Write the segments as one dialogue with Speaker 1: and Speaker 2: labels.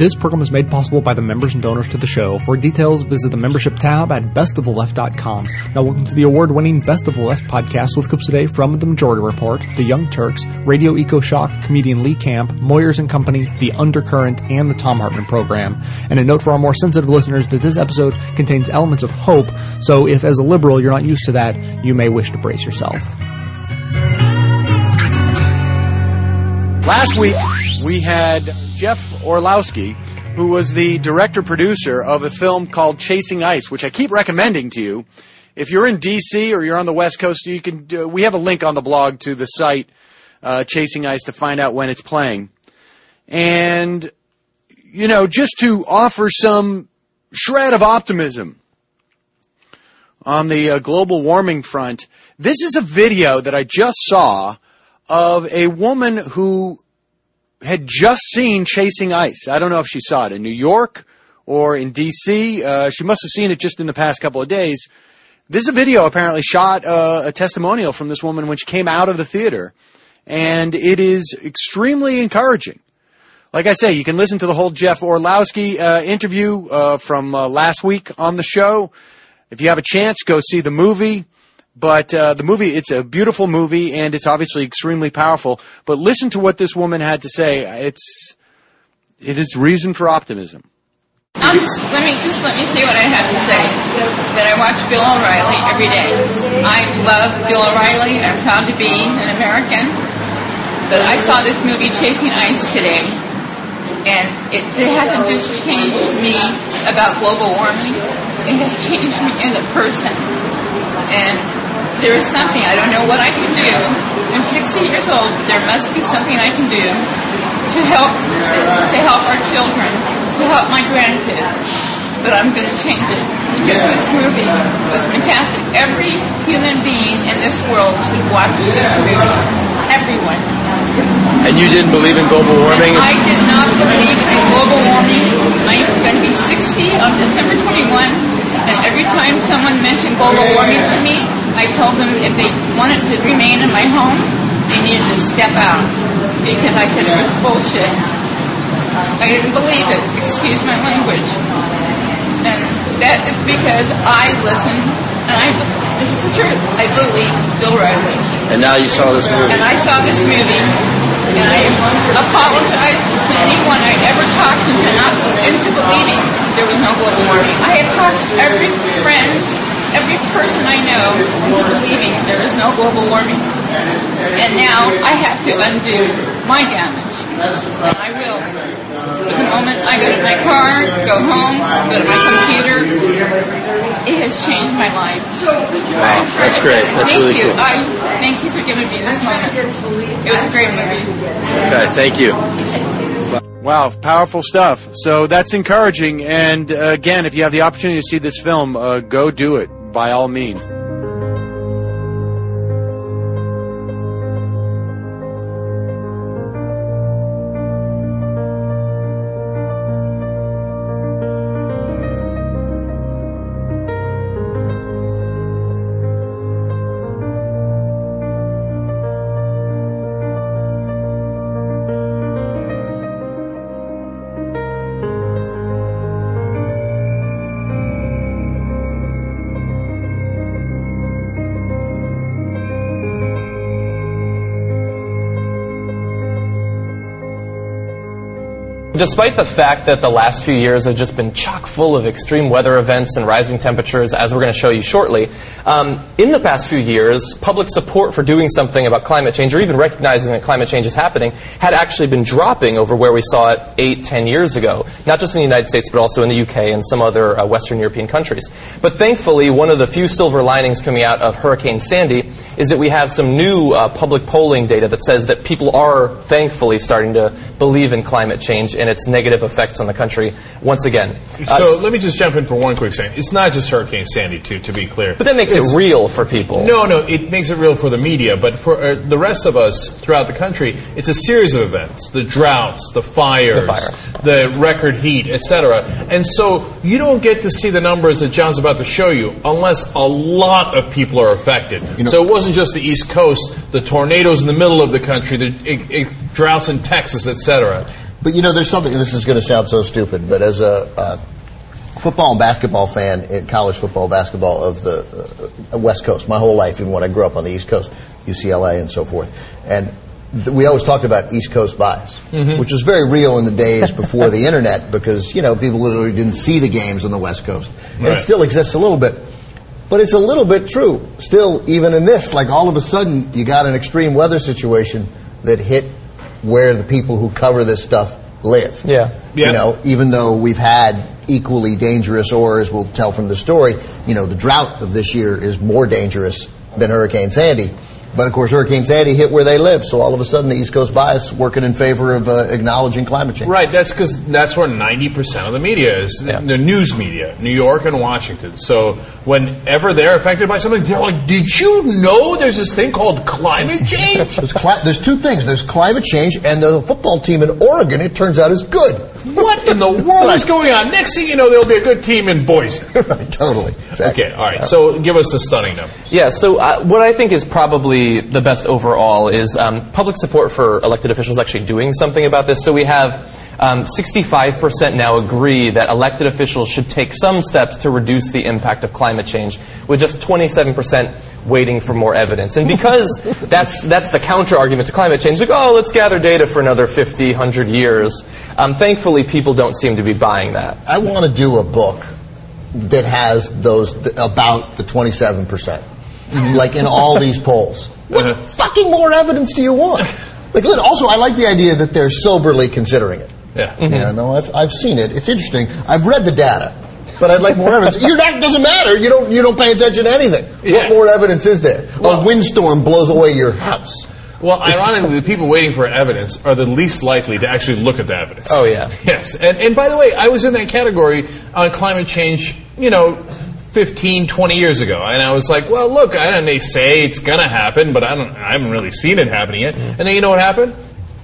Speaker 1: This program is made possible by the members and donors to the show. For details, visit the membership tab at bestoftheleft.com. Now, welcome to the award-winning Best of the Left podcast with clips today from The Majority Report, The Young Turks, Radio Eco Shock, comedian Lee Camp, Moyers and Company, The Undercurrent, and the Thom Hartmann Program. And a note for our more sensitive listeners that this episode contains elements of hope, so if as a liberal you're not used to that, you may wish to brace yourself.
Speaker 2: Last week, we had Jeff Orlowski, who was the director producer of a film called Chasing Ice, which I keep recommending to you. If you're in DC or you're on the West Coast, you can. We have a link on the blog to the site uh, Chasing Ice to find out when it's playing. And you know, just to offer some shred of optimism on the uh, global warming front, this is a video that I just saw of a woman who had just seen Chasing Ice. I don't know if she saw it in New York or in D.C. Uh, she must have seen it just in the past couple of days. This is a video apparently shot uh, a testimonial from this woman when she came out of the theater, and it is extremely encouraging. Like I say, you can listen to the whole Jeff Orlowski uh, interview uh, from uh, last week on the show. If you have a chance, go see the movie. But uh, the movie, it's a beautiful movie, and it's obviously extremely powerful. But listen to what this woman had to say. It's it is reason for optimism.
Speaker 3: Just let me just let me say what I have to say. That I watch Bill O'Reilly every day. I love Bill O'Reilly. I'm proud to be an American. But I saw this movie Chasing Ice today, and it, it hasn't just changed me about global warming. It has changed me as a person. And there is something, I don't know what I can do. I'm 60 years old, but there must be something I can do to help, to help our children, to help my grandkids. But I'm going to change it because this movie was fantastic. Every human being in this world should watch this movie. Everyone.
Speaker 2: And you didn't believe in global warming?
Speaker 3: I did not believe in global warming. I'm going to be 60 on December 21, and every time someone mentioned global warming to me, I told them if they wanted to remain in my home, they needed to step out because I said it was bullshit. I didn't believe it. Excuse my language. And that is because I listen, and I this is the truth. I believe Bill Riley.
Speaker 2: And now you saw this movie.
Speaker 3: And I saw this movie, and I apologize to anyone I ever talked into not into believing there was no global warming. I have talked to every friend every person I know into believing there is no global warming. And now I have to undo my damage. And I will. But the moment I go to my car, go home, go to my computer, it has changed my life.
Speaker 2: Wow, that's great. That's
Speaker 3: thank
Speaker 2: really
Speaker 3: you.
Speaker 2: cool.
Speaker 3: I thank you for giving me this moment. It was a great movie.
Speaker 2: Okay, thank you. Wow, powerful stuff. So that's encouraging. And uh, again, if you have the opportunity to see this film, uh, go do it by all means.
Speaker 4: Despite the fact that the last few years have just been chock full of extreme weather events and rising temperatures, as we're going to show you shortly, um, in the past few years, public support for doing something about climate change, or even recognizing that climate change is happening, had actually been dropping over where we saw it eight, ten years ago. Not just in the United States, but also in the UK and some other uh, Western European countries. But thankfully, one of the few silver linings coming out of Hurricane Sandy is that we have some new uh, public polling data that says that people are thankfully starting to believe in climate change and its negative effects on the country once again. Uh,
Speaker 5: So let me just jump in for one quick second. It's not just Hurricane Sandy, too, to be clear.
Speaker 4: but that makes
Speaker 5: It's-
Speaker 4: it real for people.
Speaker 5: No, no, it makes it real for the media, but for uh, the rest of us throughout the country, it's a series of events: the droughts, the fires,
Speaker 4: The fires.
Speaker 5: the record heat, etc. And so you don't get to see the numbers that John's about to show you unless a lot of people are affected. so it wasn't just the East Coast, the tornadoes in the middle of the country, the it, it, droughts in Texas, etc.
Speaker 6: But you know, there's something. This is going to sound so stupid, but as a uh, football and basketball fan in college football, basketball of the uh, West Coast, my whole life, even when I grew up on the East Coast, UCLA and so forth, and th- we always talked about East Coast bias, which was very real in the days before the internet, because you know people literally didn't see the games on the West Coast, and
Speaker 5: Right.
Speaker 6: it still exists a little bit. But it's a little bit true. Still, even in this, like all of a sudden, you got an extreme weather situation that hit where the people who cover this stuff live.
Speaker 4: Yeah.
Speaker 5: Yeah.
Speaker 6: You know, even though we've had equally dangerous, or as we'll tell from the story, you know, the drought of this year is more dangerous than Hurricane Sandy. But of course, Hurricane Sandy hit where they live, so all of a sudden the East Coast bias working in favor of uh, acknowledging climate change.
Speaker 5: Right, that's because that's where 90% of the media is,
Speaker 4: Yeah.
Speaker 5: the news media, New York and Washington. So whenever they're affected by something, they're like, did you know there's this thing called climate change?
Speaker 6: There's, cli- there's two things. There's climate change, and the football team in Oregon, it turns out, is good.
Speaker 5: what in the world is going on? Next thing you know, there'll be a good team in Boise.
Speaker 6: right, totally. Exactly.
Speaker 5: Okay, all right, so give us the stunning numbers.
Speaker 4: Yeah, so uh, what I think is probably the best overall is um, public support for elected officials actually doing something about this. So we have um, 65% now agree that elected officials should take some steps to reduce the impact of climate change, with just 27% waiting for more evidence. And because that's, that's the counter argument to climate change, like, oh, let's gather data for another 50, 100 years, um, thankfully people don't seem to be buying that.
Speaker 6: I want to do a book that has those th- about the 27 percent, like in all these polls. What uh-huh. fucking more evidence do you want? Like, look, also, I like the idea that they're soberly considering it.
Speaker 5: Yeah.
Speaker 6: Yeah, mm-hmm. no, I've, I've seen it. It's interesting. I've read the data, but I'd like more evidence. You're not, doesn't matter. You don't you don't pay attention to anything.
Speaker 5: Yeah.
Speaker 6: What more evidence is there?
Speaker 5: Well-
Speaker 6: a windstorm blows away your house.
Speaker 5: Well, ironically, the people waiting for evidence are the least likely to actually look at the evidence.
Speaker 4: Oh, yeah.
Speaker 5: Yes. And, and by the way, I was in that category on climate change, you know, 15, 20 years ago. And I was like, well, look, I don't, they say it's going to happen, but I, don't, I haven't really seen it happening yet. And then you know what happened?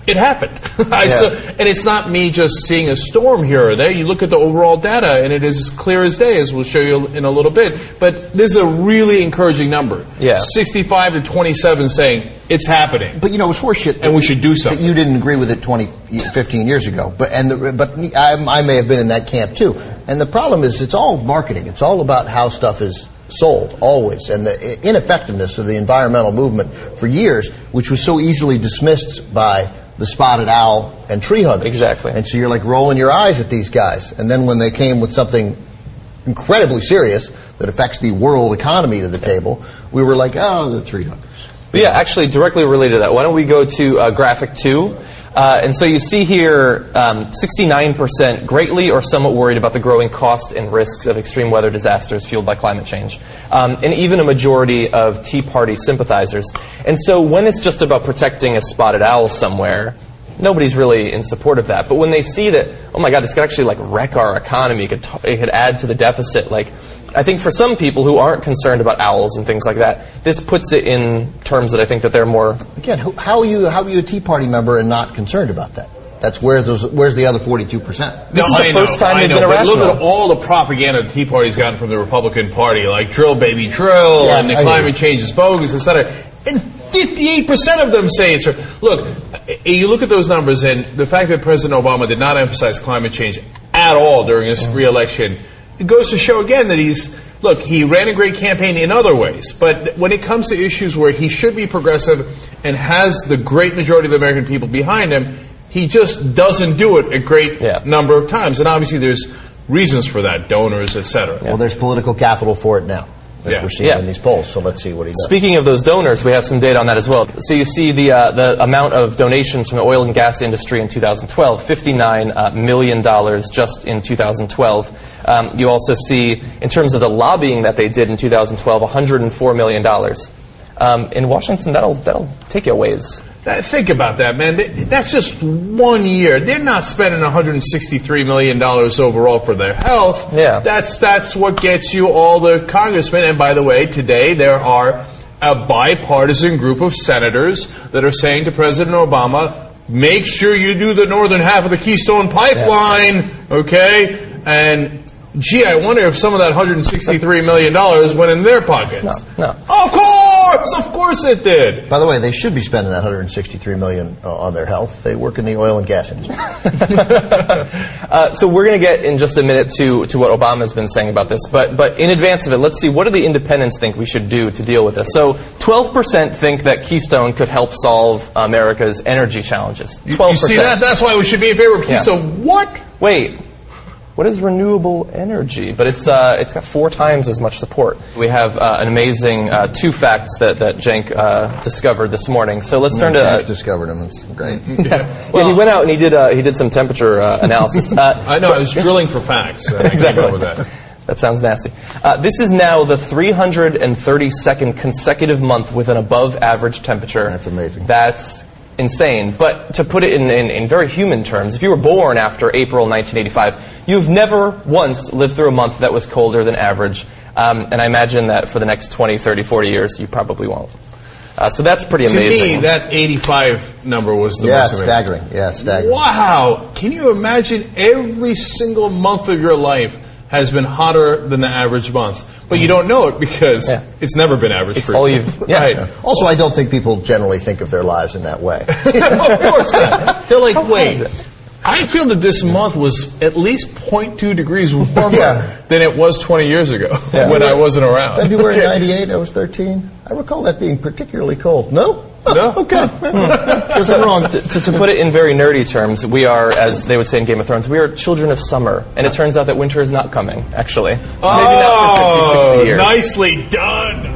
Speaker 5: It happened. I saw, and it's not me just seeing a storm here or there. You look at the overall data, and it is as clear as day, as we'll show you in a little bit. But this is a really encouraging number.
Speaker 4: Yeah.
Speaker 5: 65 to 27 saying it's happening.
Speaker 6: But you know, it's horseshit.
Speaker 5: And we should do something.
Speaker 6: You didn't agree with it 20, 15 years ago, but and the, but I, I may have been in that camp too. And the problem is, it's all marketing. It's all about how stuff is sold always, and the ineffectiveness of the environmental movement for years, which was so easily dismissed by the spotted owl and tree hugger.
Speaker 4: Exactly.
Speaker 6: And so you're like rolling your eyes at these guys, and then when they came with something incredibly serious that affects the world economy to the table, we were like, oh, the tree huggers.
Speaker 4: But yeah, actually, directly related to that, why don't we go to uh, graphic two? Uh, and so you see here um, 69% greatly or somewhat worried about the growing cost and risks of extreme weather disasters fueled by climate change. Um, and even a majority of Tea Party sympathizers. And so when it's just about protecting a spotted owl somewhere, nobody's really in support of that. But when they see that, oh my God, this could actually like wreck our economy, it could, t- it could add to the deficit, like, I think for some people who aren't concerned about owls and things like that, this puts it in terms that I think that they're more
Speaker 6: Again, who, how are you how are you a Tea Party member and not concerned about that? That's where those where's the other forty two percent.
Speaker 4: This is the
Speaker 5: I
Speaker 4: first
Speaker 5: know,
Speaker 4: time
Speaker 5: I
Speaker 4: they've
Speaker 5: know,
Speaker 4: been
Speaker 5: but Look at all the propaganda the Tea Party's gotten from the Republican Party, like drill, baby, drill,
Speaker 6: Yeah,
Speaker 5: and the
Speaker 6: I
Speaker 5: climate
Speaker 6: you.
Speaker 5: change is bogus, etc. And 58% of them say it's. Look, you look at those numbers, and the fact that President Obama did not emphasize climate change at all during his mm-hmm. reelection, it goes to show again that he's. Look, he ran a great campaign in other ways, but when it comes to issues where he should be progressive and has the great majority of the American people behind him, he just doesn't do it a great
Speaker 4: Yeah.
Speaker 5: number of times. And obviously, there's reasons for that, donors, etc.
Speaker 6: Well, there's political capital for it now, as
Speaker 5: Yeah.
Speaker 6: we're seeing
Speaker 4: Yeah.
Speaker 6: in these polls. So let's see what he does.
Speaker 4: Speaking of those donors, we have some data on that as well. So you see the uh, the amount of donations from the oil and gas industry in 2012, 59 uh, million dollars just in 2012. Um, you also see, in terms of the lobbying that they did in 2012, 104 million dollars. Um, in Washington, that'll that'll take you a ways.
Speaker 5: Think about that, man. That's just one year. They're not spending 163 million dollars overall for their health.
Speaker 4: Yeah.
Speaker 5: That's that's what gets you all the congressmen. And by the way, today there are a bipartisan group of senators that are saying to President Obama, "Make sure you do the northern half of the Keystone Pipeline, okay?" And Gee, I wonder if some of that 163 million dollars went in their pockets.
Speaker 4: No, no.
Speaker 5: Of course! Course, of course it did.
Speaker 6: By the way, they should be spending that 163 million uh, on their health. They work in the oil and gas industry.
Speaker 4: Uh, so we're going to get in just a minute to, to what Obama's been saying about this, but but in advance of it, let's see what do the independents think we should do to deal with this. So 12% think that Keystone could help solve America's energy challenges. 12%.
Speaker 5: You see that? That's why we should be in favor of
Speaker 4: Yeah.
Speaker 5: Keystone. What?
Speaker 4: Wait, what is renewable energy? But it's uh, it's got four times as much support. We have uh, an amazing uh, two facts that that Cenk uh, discovered this morning. So let's turn to.
Speaker 6: Jack's
Speaker 4: Uh,
Speaker 6: discovered them. It's great.
Speaker 4: yeah, he went out and he did uh, he did some temperature uh, analysis. Uh,
Speaker 5: I know. I was drilling for facts. and
Speaker 4: exactly.
Speaker 5: with that.
Speaker 4: That sounds nasty. Uh, this is now the 332nd consecutive month with an above average temperature.
Speaker 6: That's amazing.
Speaker 4: That's insane. But to put it in, in, in very human terms, if you were born after April 1985, you've never once lived through a month that was colder than average. Um, and I imagine that for the next 20, 30, 40 years, you probably won't. Uh, so that's pretty amazing.
Speaker 5: To me, that 85 number was the
Speaker 6: yeah,
Speaker 5: most amazing.
Speaker 6: staggering. Yeah, staggering.
Speaker 5: Wow! Can you imagine every single month of your life has been hotter than the average month, but you don't know it because
Speaker 4: Yeah.
Speaker 5: it's never been average
Speaker 4: It's
Speaker 5: for you.
Speaker 4: all you've- yeah.
Speaker 5: Right.
Speaker 6: Also, I don't think people generally think of their lives in that way.
Speaker 5: of course not. They're like, wait. I feel that this month was at least 0.2 degrees warmer
Speaker 6: Yeah.
Speaker 5: than it was 20 years ago when I wasn't around.
Speaker 6: February 98, I was 13. I recall that being particularly cold. No?
Speaker 5: No?
Speaker 6: okay. Hmm. Guess I'm wrong.
Speaker 4: to, to put it in very nerdy terms, we are, as they would say in Game of Thrones, we are children of summer. And it turns out that winter is not coming, actually. Maybe not for 50, 60 years.
Speaker 5: Oh, nicely done.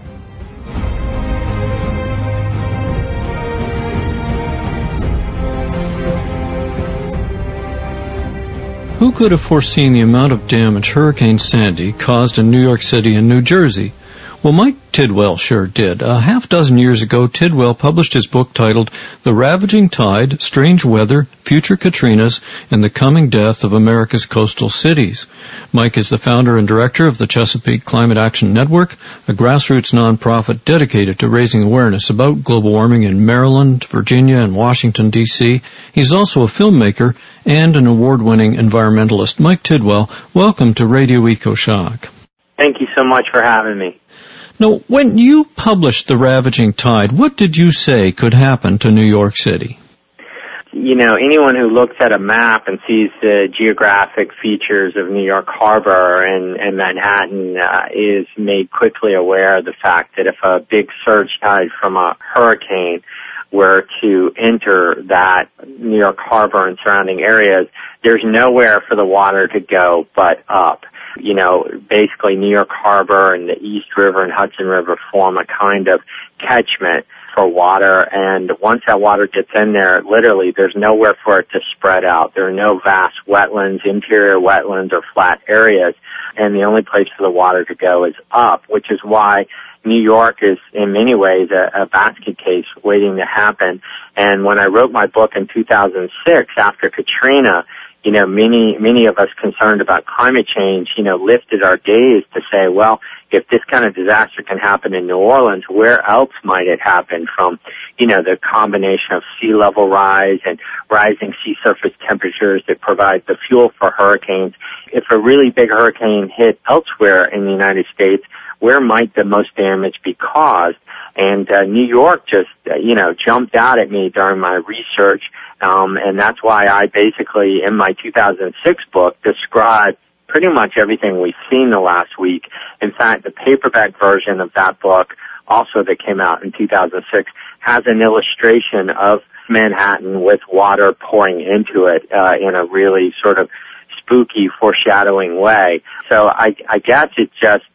Speaker 7: Who could have foreseen the amount of damage Hurricane Sandy caused in New York City and New Jersey? Well, Mike Tidwell sure did. A half dozen years ago, Tidwell published his book titled The Ravaging Tide, Strange Weather, Future Katrinas, and the Coming Death of America's Coastal Cities. Mike is the founder and director of the Chesapeake Climate Action Network, a grassroots nonprofit dedicated to raising awareness about global warming in Maryland, Virginia, and Washington, D.C. He's also a filmmaker and an award-winning environmentalist. Mike Tidwell, welcome to Radio Eco Shock.
Speaker 8: Thank you so much for having me.
Speaker 7: Now, when you published The Ravaging Tide, what did you say could happen to New York City?
Speaker 8: You know, anyone who looks at a map and sees the geographic features of New York Harbor and, and Manhattan uh, is made quickly aware of the fact that if a big surge tide from a hurricane were to enter that New York Harbor and surrounding areas, there's nowhere for the water to go but up. You know, basically New York Harbor and the East River and Hudson River form a kind of catchment for water and once that water gets in there, literally there's nowhere for it to spread out. There are no vast wetlands, interior wetlands or flat areas and the only place for the water to go is up, which is why New York is in many ways a, a basket case waiting to happen. And when I wrote my book in 2006 after Katrina, you know, many, many of us concerned about climate change, you know, lifted our gaze to say, well, if this kind of disaster can happen in New Orleans, where else might it happen from, you know, the combination of sea level rise and rising sea surface temperatures that provide the fuel for hurricanes? If a really big hurricane hit elsewhere in the United States, where might the most damage be caused? And uh, New York just, uh, you know, jumped out at me during my research, um, and that's why I basically, in my 2006 book, described pretty much everything we've seen the last week. In fact, the paperback version of that book, also that came out in 2006, has an illustration of Manhattan with water pouring into it uh, in a really sort of spooky foreshadowing way. So I, I guess it's just,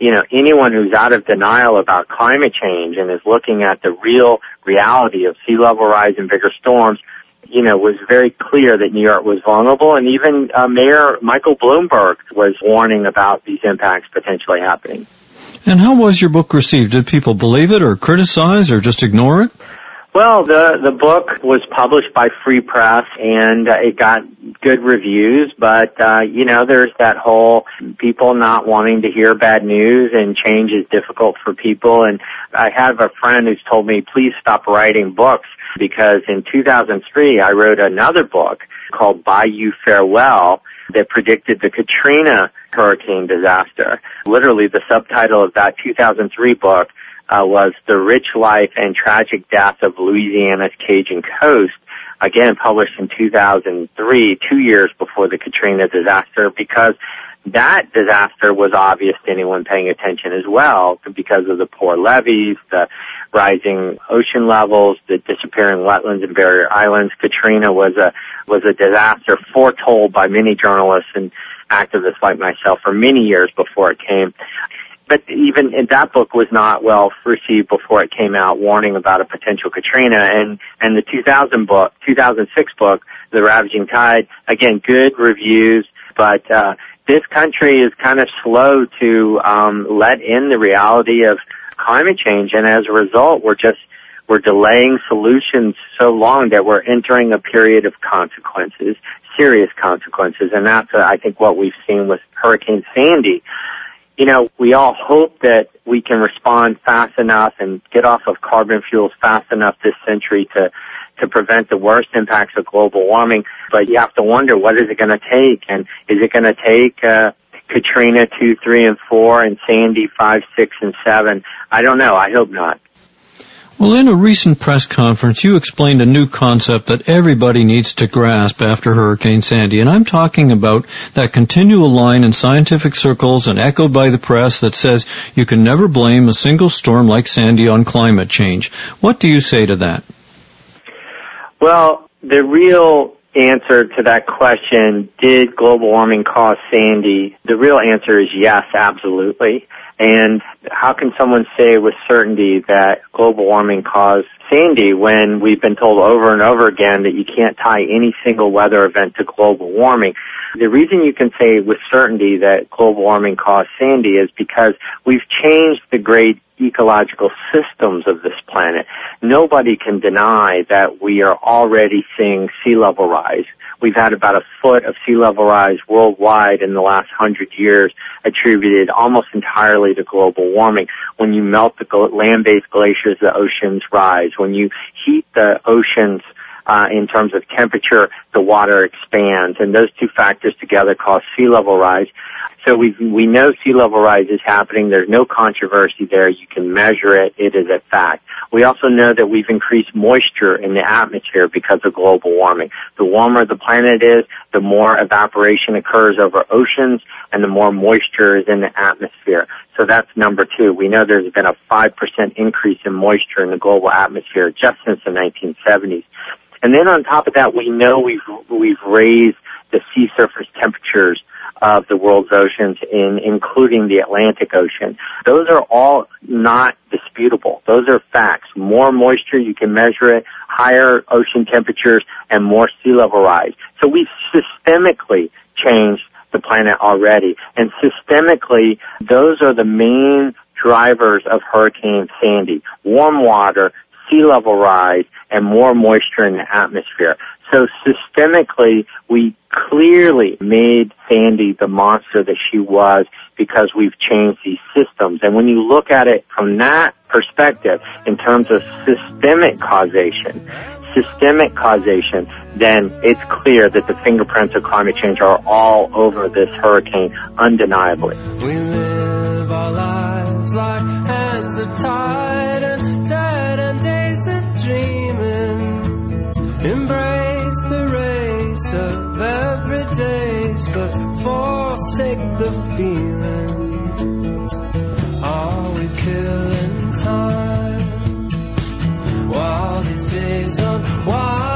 Speaker 8: you know, anyone who's out of denial about climate change and is looking at the real reality of sea level rise and bigger storms, you know, was very clear that New York was vulnerable, and even uh, Mayor Michael Bloomberg was warning about these impacts potentially happening.
Speaker 7: And how was your book received? Did people believe it, or criticize, or just ignore it?
Speaker 8: Well, the the book was published by Free Press and uh, it got good reviews, but uh, you know, there's that whole people not wanting to hear bad news and change is difficult for people and I have a friend who's told me please stop writing books because in 2003 I wrote another book called Bayou Farewell that predicted the Katrina hurricane disaster. Literally the subtitle of that 2003 book uh, was The Rich Life and Tragic Death of Louisiana's Cajun Coast, again published in 2003, two years before the Katrina disaster, because that disaster was obvious to anyone paying attention as well because of the poor levees, the rising ocean levels, the disappearing wetlands and barrier islands. Katrina was a was a disaster foretold by many journalists and activists like myself for many years before it came but even in that book was not well received before it came out, warning about a potential Katrina. And and the 2000 book, 2006 book, The Ravaging Tide, again, good reviews, but uh, this country is kind of slow to um, let in the reality of climate change, and as a result, we're just we're delaying solutions so long that we're entering a period of consequences, serious consequences, and that's uh, I think what we've seen with Hurricane Sandy you know, we all hope that we can respond fast enough and get off of carbon fuels fast enough this century to to prevent the worst impacts of global warming. But you have to wonder what is it going to take, and is it going to take uh, Katrina two, three, and four, and Sandy five, six, and seven? I don't know. I hope not.
Speaker 7: Well, in a recent press conference, you explained a new concept that everybody needs to grasp after Hurricane Sandy, and I'm talking about that continual line in scientific circles and echoed by the press that says you can never blame a single storm like Sandy on climate change. What do you say to that?
Speaker 8: Well, the real answer to that question, did global warming cause Sandy? The real answer is yes, absolutely. And how can someone say with certainty that global warming caused Sandy when we've been told over and over again that you can't tie any single weather event to global warming? The reason you can say with certainty that global warming caused Sandy is because we've changed the great ecological systems of this planet. Nobody can deny that we are already seeing sea level rise. We've had about a foot of sea level rise worldwide in the last hundred years, attributed almost entirely to global warming. When you melt the land-based glaciers, the oceans rise. When you heat the oceans, uh, in terms of temperature, the water expands, and those two factors together cause sea level rise. So we we know sea level rise is happening. There's no controversy there. You can measure it. It is a fact. We also know that we've increased moisture in the atmosphere because of global warming. The warmer the planet is, the more evaporation occurs over oceans and the more moisture is in the atmosphere. So that's number two. We know there's been a 5% increase in moisture in the global atmosphere just since the 1970s. And then on top of that, we know we've, we've raised the sea surface temperatures of the world's oceans, in, including the Atlantic Ocean. Those are all not disputable. Those are facts. More moisture, you can measure it, higher ocean temperatures, and more sea level rise. So we've systemically changed the planet already. And systemically, those are the main drivers of Hurricane Sandy. Warm water, sea level rise, and more moisture in the atmosphere. So systemically, we clearly made Sandy the monster that she was because we've changed these systems. And when you look at it from that perspective, in terms of systemic causation, systemic causation, then it's clear that the fingerprints of climate change are all over this hurricane undeniably.
Speaker 9: We live our lives like hands are tied Embrace the race of everydays, but forsake the feeling. Are we killing time while these days unwind?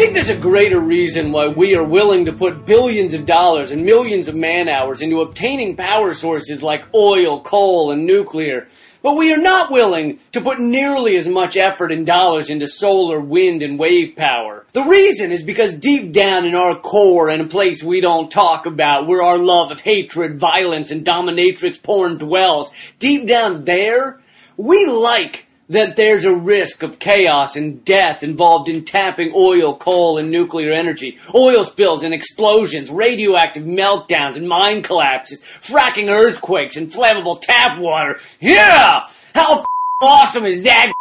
Speaker 10: Think there's a greater reason why we are willing to put billions of dollars and millions of man hours into obtaining power sources like oil, coal, and nuclear. But we are not willing to put nearly as much effort and dollars into solar, wind, and wave power. The reason is because deep down in our core and a place we don't talk about, where our love of hatred, violence, and dominatrix porn dwells, deep down there, we like that there's a risk of chaos and death involved in tapping oil, coal, and nuclear energy. Oil spills and explosions, radioactive meltdowns and mine collapses, fracking earthquakes and flammable tap water. Yeah! How awesome is that?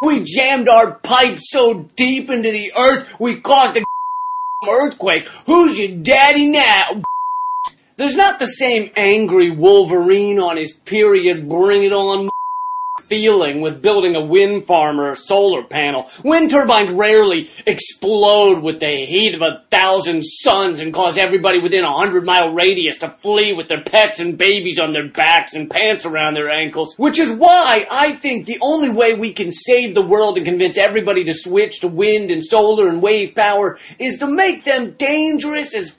Speaker 10: We jammed our pipe so deep into the earth, we caused a earthquake. Who's your daddy now? There's not the same angry Wolverine on his period bring it on feeling with building a wind farm or a solar panel. Wind turbines rarely explode with the heat of a thousand suns and cause everybody within a hundred mile radius to flee with their pets and babies on their backs and pants around their ankles. Which is why I think the only way we can save the world and convince everybody to switch to wind and solar and wave power is to make them dangerous as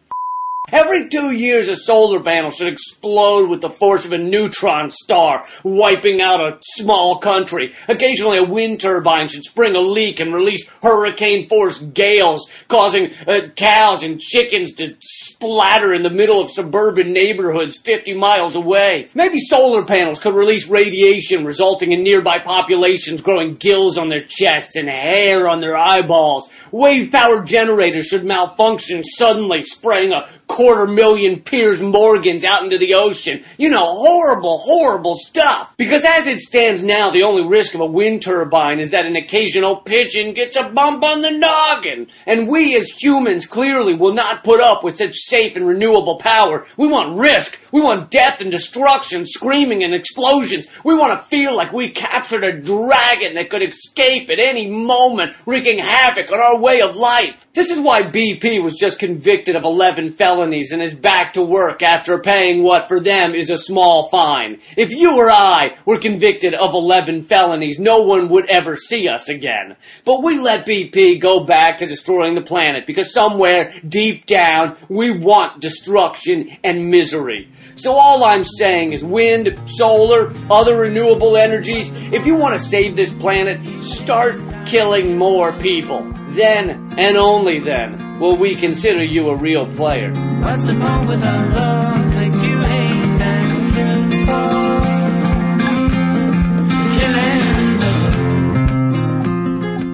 Speaker 10: Every two years, a solar panel should explode with the force of a neutron star, wiping out a small country. Occasionally, a wind turbine should spring a leak and release hurricane force gales, causing uh, cows and chickens to splatter in the middle of suburban neighborhoods 50 miles away. Maybe solar panels could release radiation, resulting in nearby populations growing gills on their chests and hair on their eyeballs. Wave powered generators should malfunction suddenly, spraying a quarter million Piers Morgans out into the ocean. You know, horrible, horrible stuff. Because as it stands now, the only risk of a wind turbine is that an occasional pigeon gets a bump on the noggin. And we as humans clearly will not put up with such safe and renewable power. We want risk. We want death and destruction, screaming and explosions. We want to feel like we captured a dragon that could escape at any moment, wreaking havoc on our way of life. This is why BP was just convicted of 11 felonies and is back to work after paying what for them is a small fine. If you or I were convicted of 11 felonies, no one would ever see us again. But we let BP go back to destroying the planet because somewhere deep down we want destruction and misery. So all I'm saying is wind, solar, other renewable energies, if you want to save this planet, start killing more people. Then, and only then, will we consider you a real player.
Speaker 9: What's with our love makes you hate and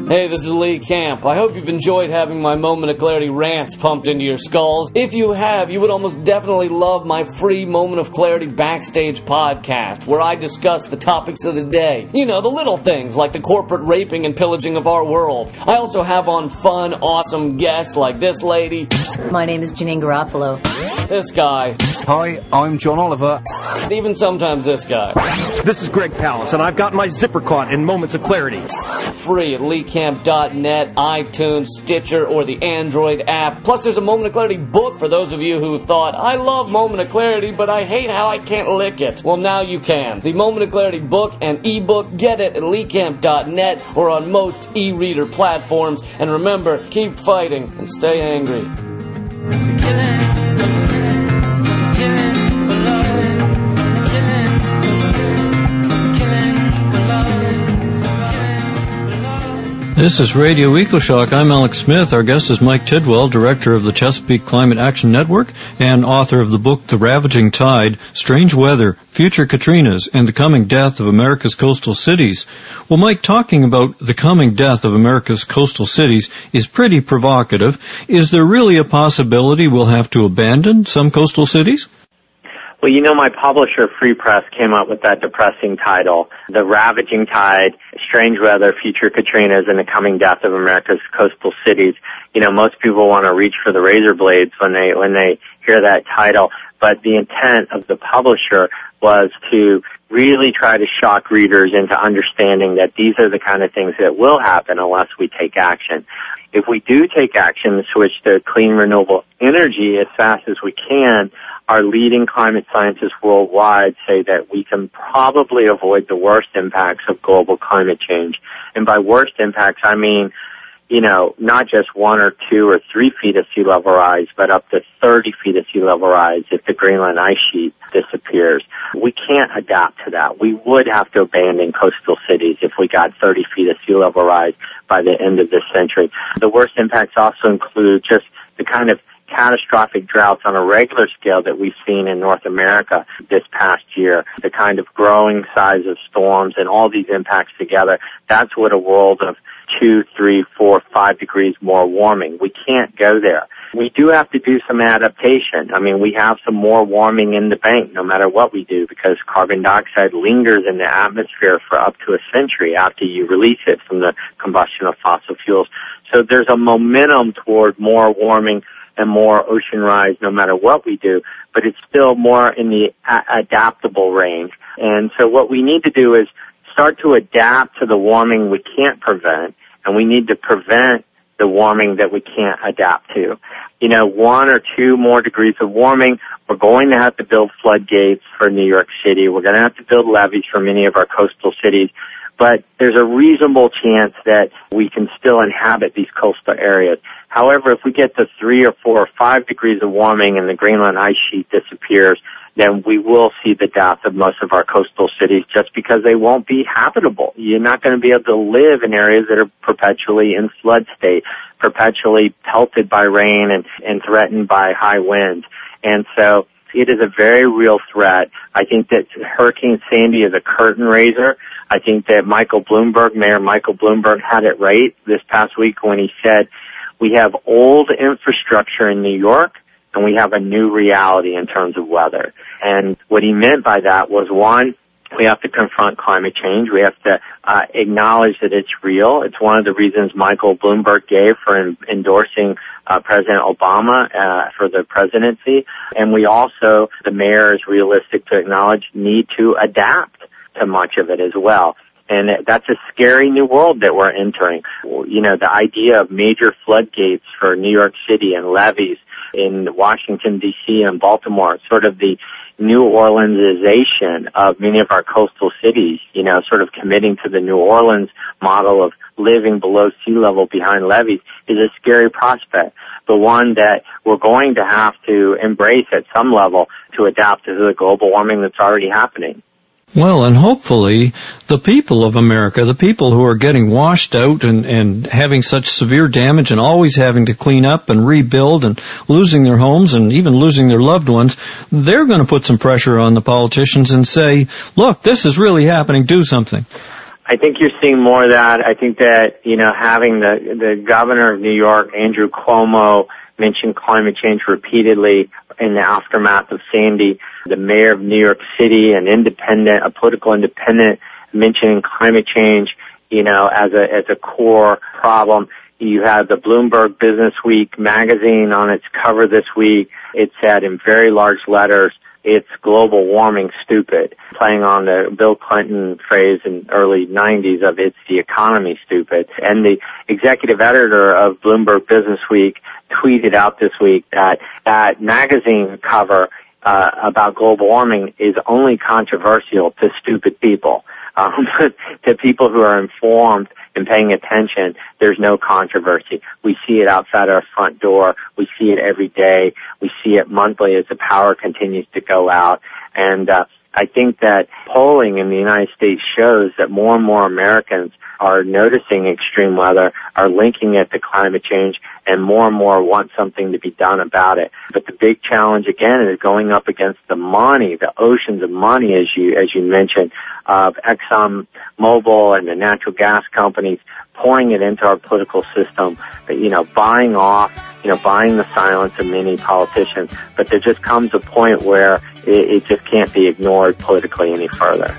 Speaker 10: Hey, this is Lee Camp. I hope you've enjoyed having my Moment of Clarity rants pumped into your skulls. If you have, you would almost definitely love my free Moment of Clarity backstage podcast, where I discuss the topics of the day. You know, the little things like the corporate raping and pillaging of our world. I also have on fun, awesome guests like this lady,
Speaker 11: My name is Janeane Garofalo.
Speaker 10: this guy,
Speaker 12: Hi, I'm John Oliver.
Speaker 10: even sometimes this guy.
Speaker 12: This is Greg Palast, and I've got my zipper caught in Moments of Clarity.
Speaker 10: free at leecamp.net, iTunes, Stitcher, or the Android app. Plus, there's a Moment of Clarity book for those of you who thought, I love Moment of Clarity, but I hate how I can't lick it. Well, now you can. The Moment of Clarity book and ebook, get it at leecamp.net or on most e-reader platforms. And remember, keep fighting and stay angry.
Speaker 7: This is Radio EcoShock. I'm Alex Smith. Our guest is Mike Tidwell, director of the Chesapeake Climate Action Network and author of the book The Ravaging Tide, Strange Weather, Future Katrinas, and the Coming Death of America's Coastal Cities. Well, Mike, talking about the coming death of America's coastal cities is pretty provocative. Is there really a possibility we'll have to abandon some coastal cities?
Speaker 8: Well, you know, my publisher, Free Press, came up with that depressing title, The Ravaging Tide, Strange Weather, Future Katrinas, and the Coming Death of America's Coastal Cities. You know, most people want to reach for the razor blades when they, when they hear that title, but the intent of the publisher was to really try to shock readers into understanding that these are the kind of things that will happen unless we take action. If we do take action to switch to clean renewable energy as fast as we can, our leading climate scientists worldwide say that we can probably avoid the worst impacts of global climate change. And by worst impacts, I mean you know, not just one or two or three feet of sea level rise, but up to 30 feet of sea level rise if the Greenland ice sheet disappears. We can't adapt to that. We would have to abandon coastal cities if we got 30 feet of sea level rise by the end of this century. The worst impacts also include just the kind of catastrophic droughts on a regular scale that we've seen in North America this past year, the kind of growing size of storms and all these impacts together, that's what a world of two, three, four, five degrees more warming. We can't go there. We do have to do some adaptation. I mean, we have some more warming in the bank no matter what we do because carbon dioxide lingers in the atmosphere for up to a century after you release it from the combustion of fossil fuels. So there's a momentum toward more warming and more ocean rise no matter what we do, but it's still more in the a- adaptable range. And so what we need to do is start to adapt to the warming we can't prevent, and we need to prevent the warming that we can't adapt to. You know, one or two more degrees of warming, we're going to have to build floodgates for New York City. We're going to have to build levees for many of our coastal cities. But there's a reasonable chance that we can still inhabit these coastal areas. However, if we get to three or four or five degrees of warming and the Greenland ice sheet disappears, then we will see the death of most of our coastal cities just because they won't be habitable. You're not going to be able to live in areas that are perpetually in flood state, perpetually pelted by rain and, and threatened by high winds. And so it is a very real threat. I think that Hurricane Sandy is a curtain raiser. I think that Michael Bloomberg, Mayor Michael Bloomberg had it right this past week when he said, we have old infrastructure in New York and we have a new reality in terms of weather. And what he meant by that was one, we have to confront climate change. We have to uh, acknowledge that it's real. It's one of the reasons Michael Bloomberg gave for en- endorsing uh, President Obama uh, for the presidency. And we also, the mayor is realistic to acknowledge, need to adapt to much of it as well. And that's a scary new world that we're entering. You know, the idea of major floodgates for New York City and levees in Washington DC and Baltimore, sort of the New Orleansization of many of our coastal cities, you know, sort of committing to the New Orleans model of living below sea level behind levees is a scary prospect, but one that we're going to have to embrace at some level to adapt to the global warming that's already happening.
Speaker 7: Well, and hopefully the people of America, the people who are getting washed out and, and having such severe damage and always having to clean up and rebuild and losing their homes and even losing their loved ones, they're going to put some pressure on the politicians and say, look, this is really happening, do something.
Speaker 8: I think you're seeing more of that. I think that, you know, having the, the governor of New York, Andrew Cuomo, mention climate change repeatedly in the aftermath of Sandy, the mayor of New York City, an independent, a political independent, mentioning climate change, you know, as a as a core problem. You have the Bloomberg Business Week magazine on its cover this week. It said in very large letters, it's global warming stupid, playing on the Bill Clinton phrase in early 90s of it's the economy stupid. And the executive editor of Bloomberg Business Week tweeted out this week that that magazine cover uh, about global warming is only controversial to stupid people. Um, to people who are informed and paying attention, there's no controversy. We see it outside our front door. We see it every day. We see it monthly as the power continues to go out. And uh, I think that polling in the United States shows that more and more Americans are noticing extreme weather, are linking it to climate change, and more and more want something to be done about it. But the big challenge again is going up against the money, the oceans of money, as you as you mentioned, of Exxon Mobil and the natural gas companies pouring it into our political system, you know, buying off, you know, buying the silence of many politicians. But there just comes a point where it, it just can't be ignored politically any further.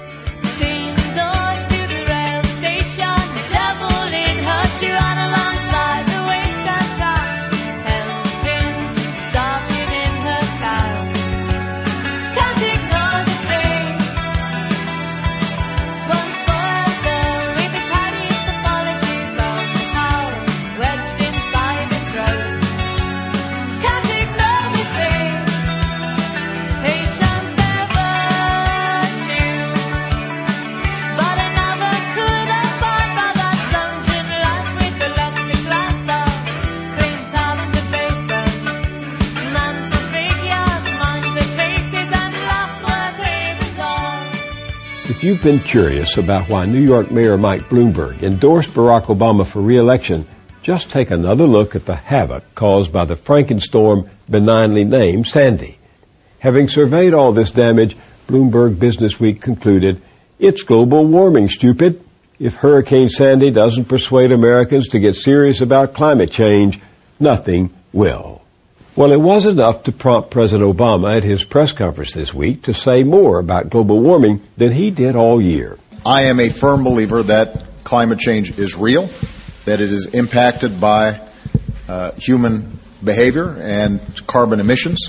Speaker 13: If you've been curious about why New York Mayor Mike Bloomberg endorsed Barack Obama for re-election, just take another look at the havoc caused by the Frankenstorm benignly named Sandy. Having surveyed all this damage, Bloomberg Businessweek concluded, it's global warming, stupid. If Hurricane Sandy doesn't persuade Americans to get serious about climate change, nothing will. Well, it was enough to prompt President Obama at his press conference this week to say more about global warming than he did all year.
Speaker 14: I am a firm believer that climate change is real, that it is impacted by uh, human behavior and carbon emissions.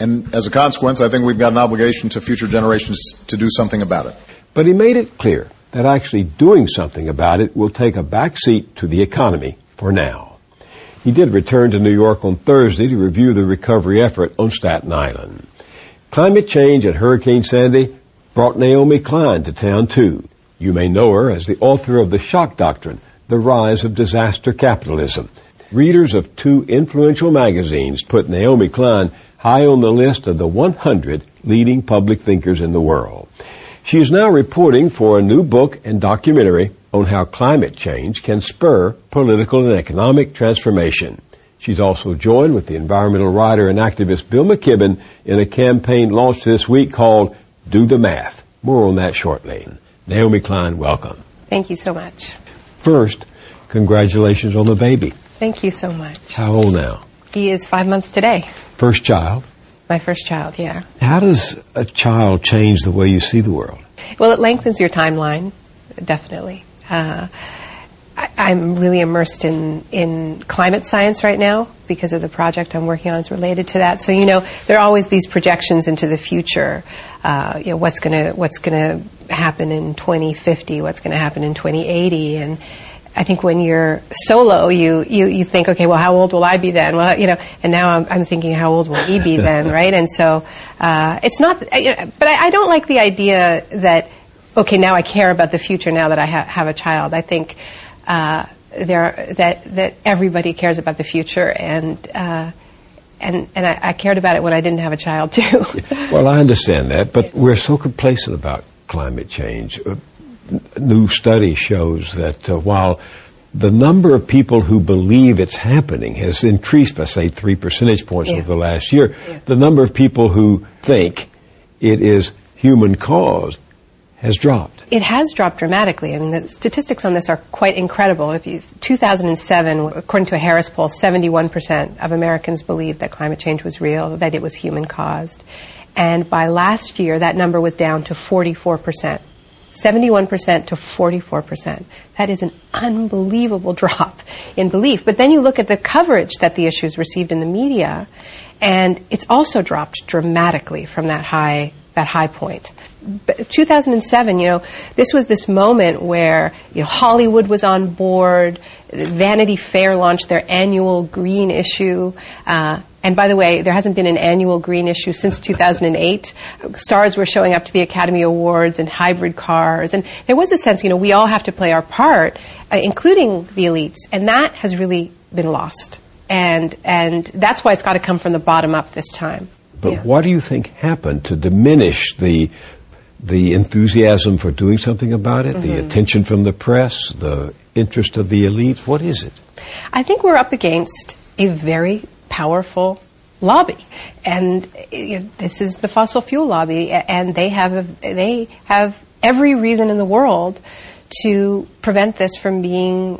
Speaker 14: And as a consequence, I think we've got an obligation to future generations to do something about it.
Speaker 13: But he made it clear that actually doing something about it will take a backseat to the economy for now. He did return to New York on Thursday to review the recovery effort on Staten Island. Climate change and Hurricane Sandy brought Naomi Klein to town too. You may know her as the author of The Shock Doctrine, The Rise of Disaster Capitalism. Readers of two influential magazines put Naomi Klein high on the list of the 100 leading public thinkers in the world. She is now reporting for a new book and documentary on how climate change can spur political and economic transformation. She's also joined with the environmental writer and activist Bill McKibben in a campaign launched this week called Do the Math. More on that shortly. Naomi Klein, welcome.
Speaker 15: Thank you so much.
Speaker 13: First, congratulations on the baby.
Speaker 15: Thank you so much.
Speaker 13: How old now?
Speaker 15: He is five months today.
Speaker 13: First child.
Speaker 15: My first child, yeah.
Speaker 13: How does a child change the way you see the world?
Speaker 15: Well, it lengthens your timeline, definitely. Uh, I, I'm really immersed in, in climate science right now because of the project I'm working on is related to that. So you know, there are always these projections into the future. Uh, you know, what's gonna what's gonna happen in 2050? What's gonna happen in 2080? And I think when you're solo, you, you, you think, okay, well, how old will I be then? Well, you know, and now I'm, I'm thinking, how old will he be then, right? And so, uh, it's not, but I, I don't like the idea that, okay, now I care about the future now that I ha- have a child. I think, uh, there, that, that everybody cares about the future and, uh, and, and I, I cared about it when I didn't have a child too.
Speaker 13: Well, I understand that, but we're so complacent about climate change. New study shows that uh, while the number of people who believe it's happening has increased by, say, three percentage points
Speaker 15: Yeah.
Speaker 13: over the last year, the number of people who think it is human caused has dropped.
Speaker 15: It has dropped dramatically. I mean, the statistics on this are quite incredible. If you, 2007, according to a Harris poll, 71% of Americans believed that climate change was real, that it was human caused. And by last year, that number was down to 44%. 71% to 44%. That is an unbelievable drop in belief. But then you look at the coverage that the issues received in the media, and it's also dropped dramatically from that high that high point. But 2007, you know, this was this moment where you know Hollywood was on board. Vanity Fair launched their annual green issue. Uh, and by the way, there hasn't been an annual green issue since 2008. Stars were showing up to the Academy Awards and hybrid cars, and there was a sense, you know, we all have to play our part, uh, including the elites, and that has really been lost. And and that's why it's got to come from the bottom up this time.
Speaker 13: But what do you think happened to diminish the the enthusiasm for doing something about it, the
Speaker 15: Mhm.
Speaker 13: attention from the press, the interest of the elites? What is it?
Speaker 15: I think we're up against a very powerful lobby, and uh, this is the fossil fuel lobby, and they have a, they have every reason in the world to prevent this from being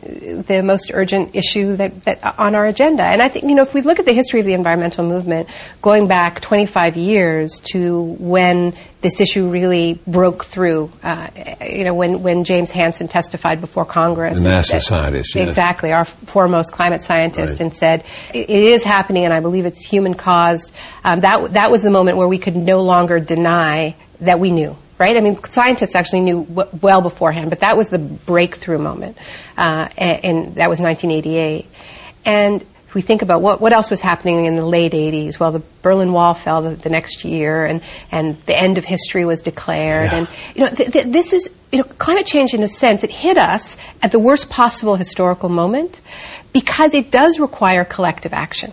Speaker 15: the most urgent issue that, that on our agenda. And I think you know if we look at the history of the environmental movement, going back 25 years to when this issue really broke through, uh, you know when when James Hansen testified before Congress,
Speaker 13: The NASA
Speaker 15: said-
Speaker 13: scientist, yes.
Speaker 15: exactly our foremost climate scientist,
Speaker 13: Right.
Speaker 15: and said it it is happening, and I believe it's human caused. Um, that that was the moment where we could no longer deny that we knew. Right? I mean, scientists actually knew w- well beforehand, but that was the breakthrough moment, uh, and, and that was 1988. And if we think about what, what else was happening in the late 80s, well, the Berlin Wall fell the, the next year, and, and the end of history was declared. And you know, th- th- this is you know, climate change in a sense. It hit us at the worst possible historical moment because it does require collective action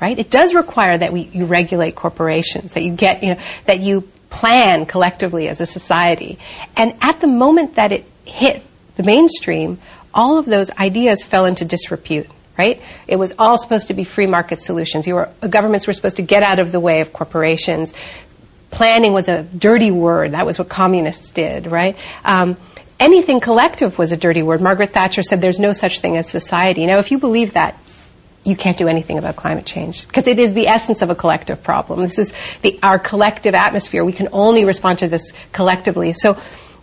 Speaker 15: right? It does require that we, you regulate corporations, that you get, you know, that you plan collectively as a society. And at the moment that it hit the mainstream, all of those ideas fell into disrepute. Right? It was all supposed to be free market solutions. You were, governments were supposed to get out of the way of corporations. Planning was a dirty word. That was what communists did, right? Um, anything collective was a dirty word. Margaret Thatcher said there's no such thing as society. Now, if you believe that, you can't do anything about climate change because it is the essence of a collective problem. This is the, our collective atmosphere. We can only respond to this collectively. So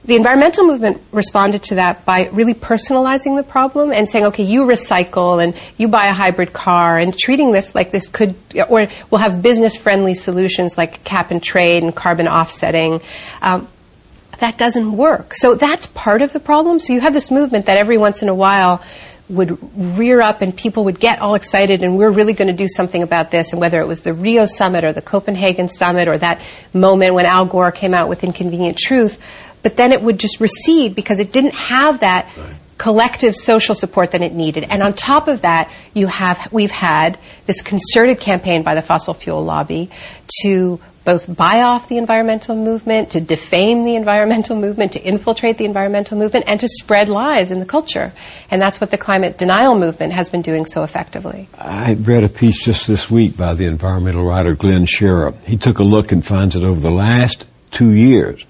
Speaker 15: the environmental movement responded to that by really personalizing the problem and saying, okay, you recycle and you buy a hybrid car and treating this like this could, or we'll have business friendly solutions like cap and trade and carbon offsetting. Um, that doesn't work. So that's part of the problem. So you have this movement that every once in a while would rear up and people would get all excited and we're really going to do something about this and whether it was the Rio summit or the Copenhagen summit or that moment when Al Gore came out with inconvenient truth but then it would just recede because it didn't have that right. collective social support that it needed. And on top of that, you have we've had this concerted campaign by the fossil fuel lobby to both buy off the environmental movement, to defame the environmental movement, to infiltrate the environmental movement, and to spread lies in the culture. And that's what the climate denial movement has been doing so effectively.
Speaker 13: I read a piece just this week by the environmental writer Glenn Scherer. He took a look and finds that over the last two years,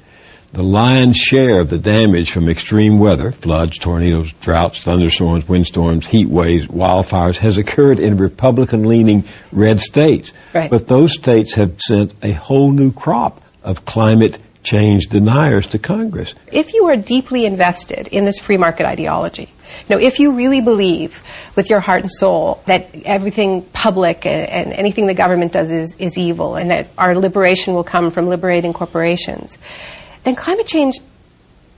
Speaker 13: the lion's share of the damage from extreme weather, floods, tornadoes, droughts, thunderstorms, windstorms, heat waves, wildfires, has occurred in Republican leaning red states.
Speaker 15: Right.
Speaker 13: But those states have sent a whole new crop of climate change deniers to Congress.
Speaker 15: If you are deeply invested in this free market ideology, you know, if you really believe with your heart and soul that everything public and, and anything the government does is, is evil and that our liberation will come from liberating corporations, then climate change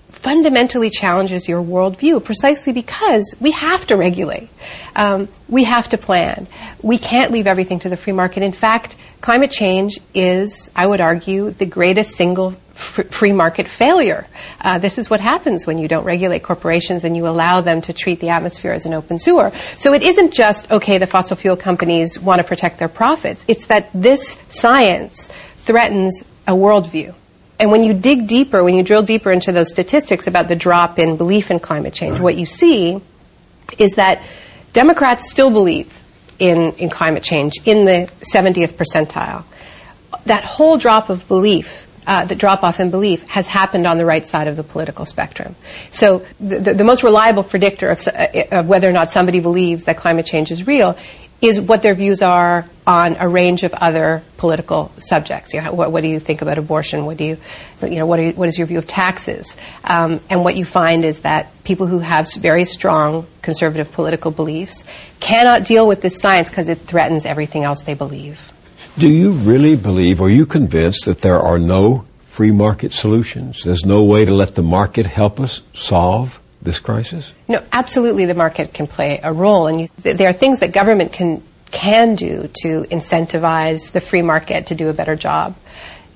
Speaker 15: fundamentally challenges your worldview precisely because we have to regulate. Um, we have to plan. We can't leave everything to the free market. In fact, climate change is, I would argue, the greatest single free market failure. Uh, this is what happens when you don't regulate corporations and you allow them to treat the atmosphere as an open sewer. So it isn't just, okay, the fossil fuel companies want to protect their profits. It's that this science threatens a worldview. And when you dig deeper, when you drill deeper into those statistics about the drop in belief in climate change, right. what you see is that Democrats still believe in, in climate change in the 70th percentile. That whole drop of belief uh, the drop off in belief has happened on the right side of the political spectrum. So the, the, the most reliable predictor of, uh, of, whether or not somebody believes that climate change is real is what their views are on a range of other political subjects. You know, what, what, do you think about abortion? What do you, you know, what, you, what is your view of taxes? Um, and what you find is that people who have very strong conservative political beliefs cannot deal with this science because it threatens everything else they believe.
Speaker 13: Do you really believe, or are you convinced that there are no free market solutions? There's no way to let the market help us solve this crisis?
Speaker 15: No, absolutely the market can play a role. And you, there are things that government can, can do to incentivize the free market to do a better job.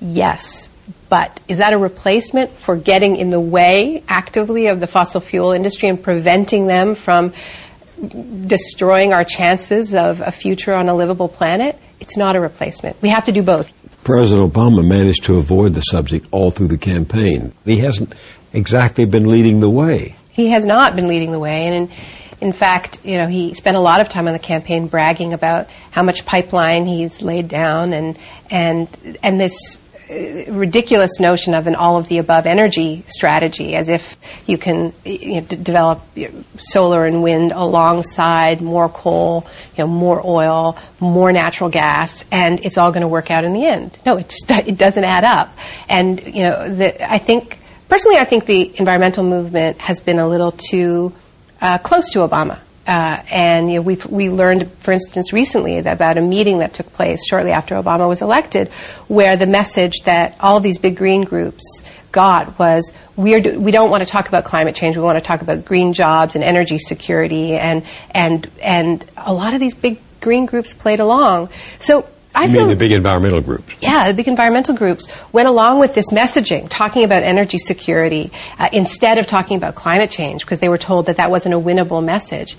Speaker 15: Yes. But is that a replacement for getting in the way actively of the fossil fuel industry and preventing them from destroying our chances of a future on a livable planet? It's not a replacement. We have to do both.
Speaker 13: President Obama managed to avoid the subject all through the campaign. He hasn't exactly been leading the way.
Speaker 15: He has not been leading the way, and in, in fact, you know, he spent a lot of time on the campaign bragging about how much pipeline he's laid down, and and and this uh, ridiculous notion of an all of the above energy strategy, as if you can you know, d- develop solar and wind alongside more coal, you know, more oil, more natural gas, and it's all going to work out in the end. No, it just it doesn't add up. And you know, the, I think Personally, I think the environmental movement has been a little too uh, close to Obama. Uh, and you know, we we learned, for instance, recently about a meeting that took place shortly after Obama was elected, where the message that all these big green groups got was we do, we don't want to talk about climate change. We want to talk about green jobs and energy security, and and and a lot of these big green groups played along. So I
Speaker 13: you
Speaker 15: feel,
Speaker 13: mean the big environmental groups?
Speaker 15: Yeah, the big environmental groups went along with this messaging, talking about energy security uh, instead of talking about climate change because they were told that that wasn't a winnable message.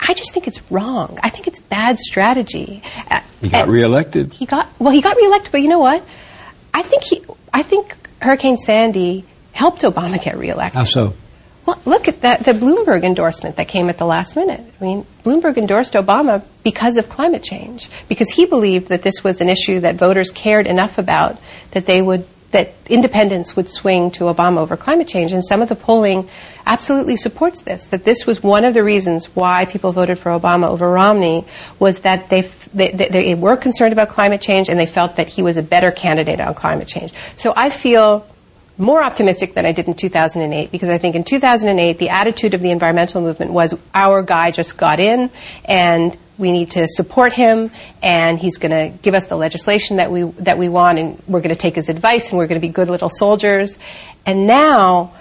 Speaker 15: I just think it's wrong. I think it's bad strategy.
Speaker 13: Uh, he got reelected.
Speaker 15: He got well. He got reelected, but you know what? I think he. I think Hurricane Sandy helped Obama get reelected.
Speaker 13: How so?
Speaker 15: Well, look at that, the Bloomberg endorsement that came at the last minute. I mean, Bloomberg endorsed Obama because of climate change, because he believed that this was an issue that voters cared enough about that they would, that independents would swing to Obama over climate change. And some of the polling absolutely supports this, that this was one of the reasons why people voted for Obama over Romney was that they, they, they, they were concerned about climate change and they felt that he was a better candidate on climate change. So I feel more optimistic than I did in 2008 because I think in 2008 the attitude of the environmental movement was our guy just got in and we need to support him and he's going to give us the legislation that we that we want and we're going to take his advice and we're going to be good little soldiers. And now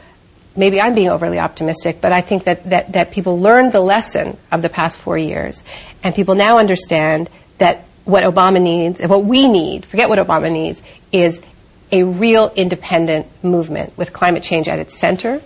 Speaker 15: maybe I'm being overly optimistic, but I think that, that, that people learned the lesson of the past four years and people now understand that what Obama needs and what we need, forget what Obama needs, is a real independent movement with climate change at its center,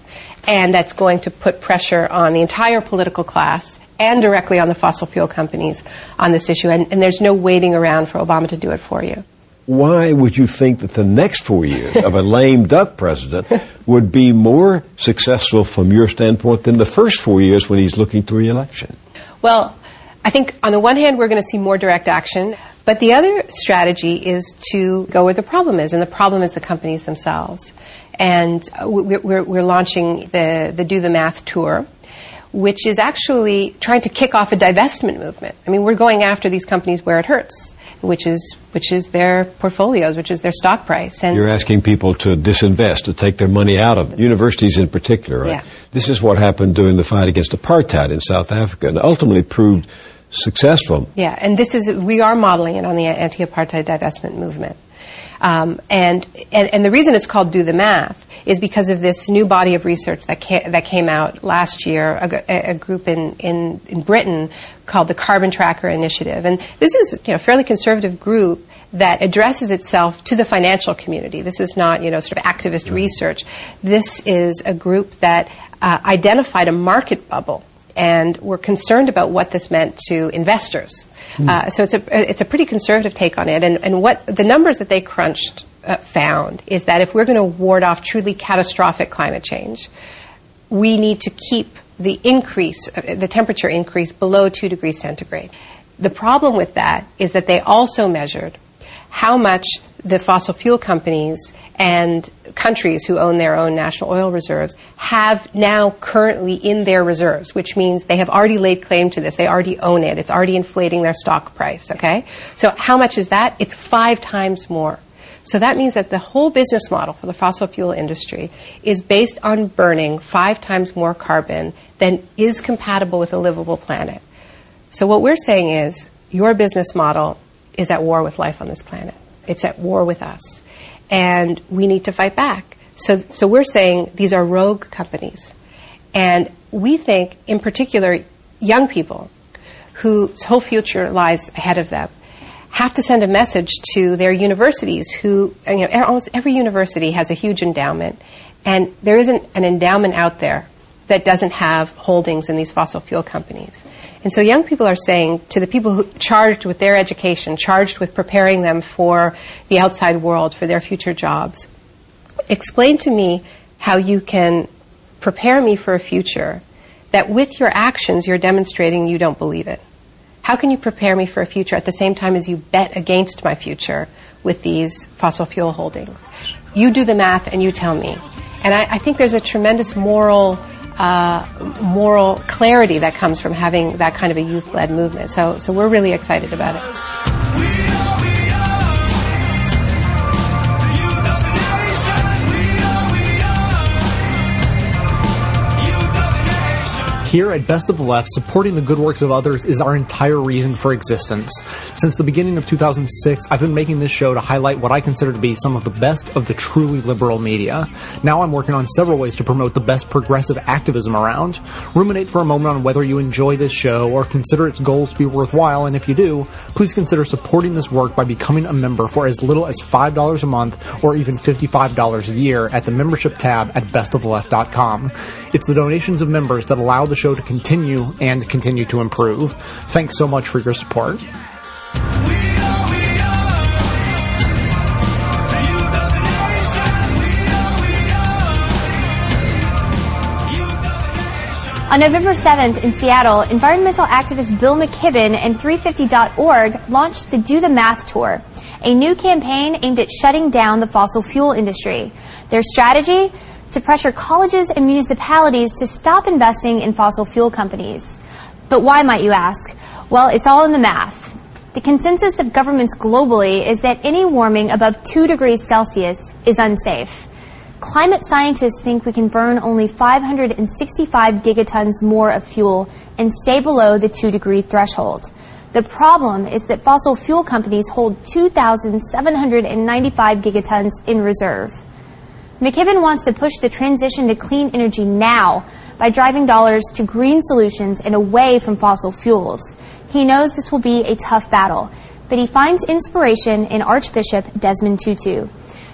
Speaker 15: and that's going to put pressure on the entire political class and directly on the fossil fuel companies on this issue. And, and there's no waiting around for Obama to do it for you.
Speaker 13: Why would you think that the next four years of a lame duck president would be more successful from your standpoint than the first four years when he's looking to re-election?
Speaker 15: Well, I think on the one hand, we're going to see more direct action, but the other strategy is to go where the problem is, and the problem is the companies themselves. And we're, we're, we're launching the, the Do the Math tour, which is actually trying to kick off a divestment movement. I mean, we're going after these companies where it hurts, which is which is their portfolios, which is their stock price. And
Speaker 13: You're asking people to disinvest, to take their money out of universities in particular, right?
Speaker 15: Yeah.
Speaker 13: This is what happened during the fight against apartheid in South Africa and ultimately proved successful.
Speaker 15: Yeah, and this is we are modeling it on the anti-apartheid divestment movement. Um, and, and and the reason it's called Do the Math is because of this new body of research that ca- that came out last year, A group in, in, in Britain called the Carbon Tracker Initiative, and this is you know a fairly conservative group that addresses itself to the financial community. This is not you know sort of activist research. This is a group that uh, identified a market bubble and were concerned about what this meant to investors. Uh, so it's a it's a pretty conservative take on it, and and what the numbers that they crunched uh, found is that if we're going to ward off truly catastrophic climate change, we need to keep the increase, uh, the temperature increase below two degrees centigrade. The problem with that is that they also measured how much the fossil fuel companies and countries who own their own national oil reserves have now currently in their reserves, which means they have already laid claim to this. They already own it. It's already inflating their stock price, okay? So how much is that? It's five times more. So that means that the whole business model for the fossil fuel industry is based on burning five times more carbon than is compatible with a livable planet. So what we're saying is your business model is at war with life on this planet. It's at war with us. And we need to fight back. So, so we're saying these are rogue companies. And we think, in particular, young people whose whole future lies ahead of them have to send a message to their universities who, you know, almost every university has a huge endowment. And there isn't an endowment out there that doesn't have holdings in these fossil fuel companies. And so young people are saying to the people who charged with their education, charged with preparing them for the outside world, for their future jobs, explain to me how you can prepare me for a future that with your actions you're demonstrating you don't believe it. How can you prepare me for a future at the same time as you bet against my future with these fossil fuel holdings? You do the math and you tell me. And I, I think there's a tremendous moral uh, moral clarity that comes from having that kind of a youth-led movement. So, so we're really excited about it.
Speaker 1: Here at Best of the Left, supporting the good works of others is our entire reason for existence. Since the beginning of 2006, I've been making this show to highlight what I consider to be some of the best of the truly liberal media. Now I'm working on several ways to promote the best progressive activism around. Ruminate for a moment on whether you enjoy this show or consider its goals to be worthwhile, and if you do, please consider supporting this work by becoming a member for as little as $5 a month or even $55 a year at the membership tab at bestofleft.com. It's the donations of members that allow the show show to continue and continue to improve. Thanks so much for your support.
Speaker 16: On November 7th in Seattle, environmental activist Bill McKibben and 350.org launched the Do the Math Tour, a new campaign aimed at shutting down the fossil fuel industry. Their strategy? To pressure colleges and municipalities to stop investing in fossil fuel companies. But why, might you ask? Well, it's all in the math. The consensus of governments globally is that any warming above 2 degrees Celsius is unsafe. Climate scientists think we can burn only 565 gigatons more of fuel and stay below the 2 degree threshold. The problem is that fossil fuel companies hold 2,795 gigatons in reserve. McKibben wants to push the transition to clean energy now by driving dollars to green solutions and away from fossil fuels. He knows this will be a tough battle, but he finds inspiration in Archbishop Desmond Tutu,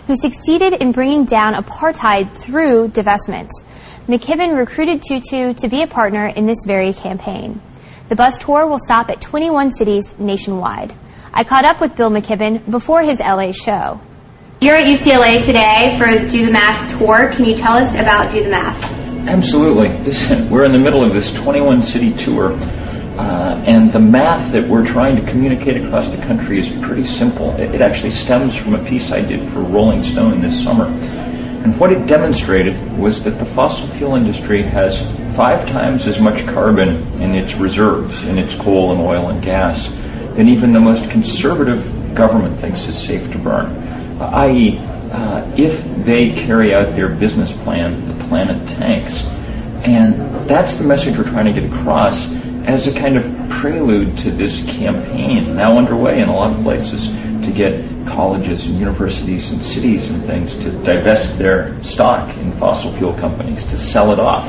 Speaker 16: who succeeded in bringing down apartheid through divestment. McKibben recruited Tutu to be a partner in this very campaign. The bus tour will stop at 21 cities nationwide. I caught up with Bill McKibben before his LA show. You're at UCLA today for Do the Math tour. Can you tell us about Do the Math?
Speaker 17: Absolutely. This, we're in the middle of this 21 city tour, uh, and the math that we're trying to communicate across the country is pretty simple. It, it actually stems from a piece I did for Rolling Stone this summer. And what it demonstrated was that the fossil fuel industry has five times as much carbon in its reserves, in its coal and oil and gas, than even the most conservative government thinks is safe to burn. I.e., uh, if they carry out their business plan, the planet tanks. And that's the message we're trying to get across as a kind of prelude to this campaign now underway in a lot of places to get colleges and universities and cities and things to divest their stock in fossil fuel companies, to sell it off.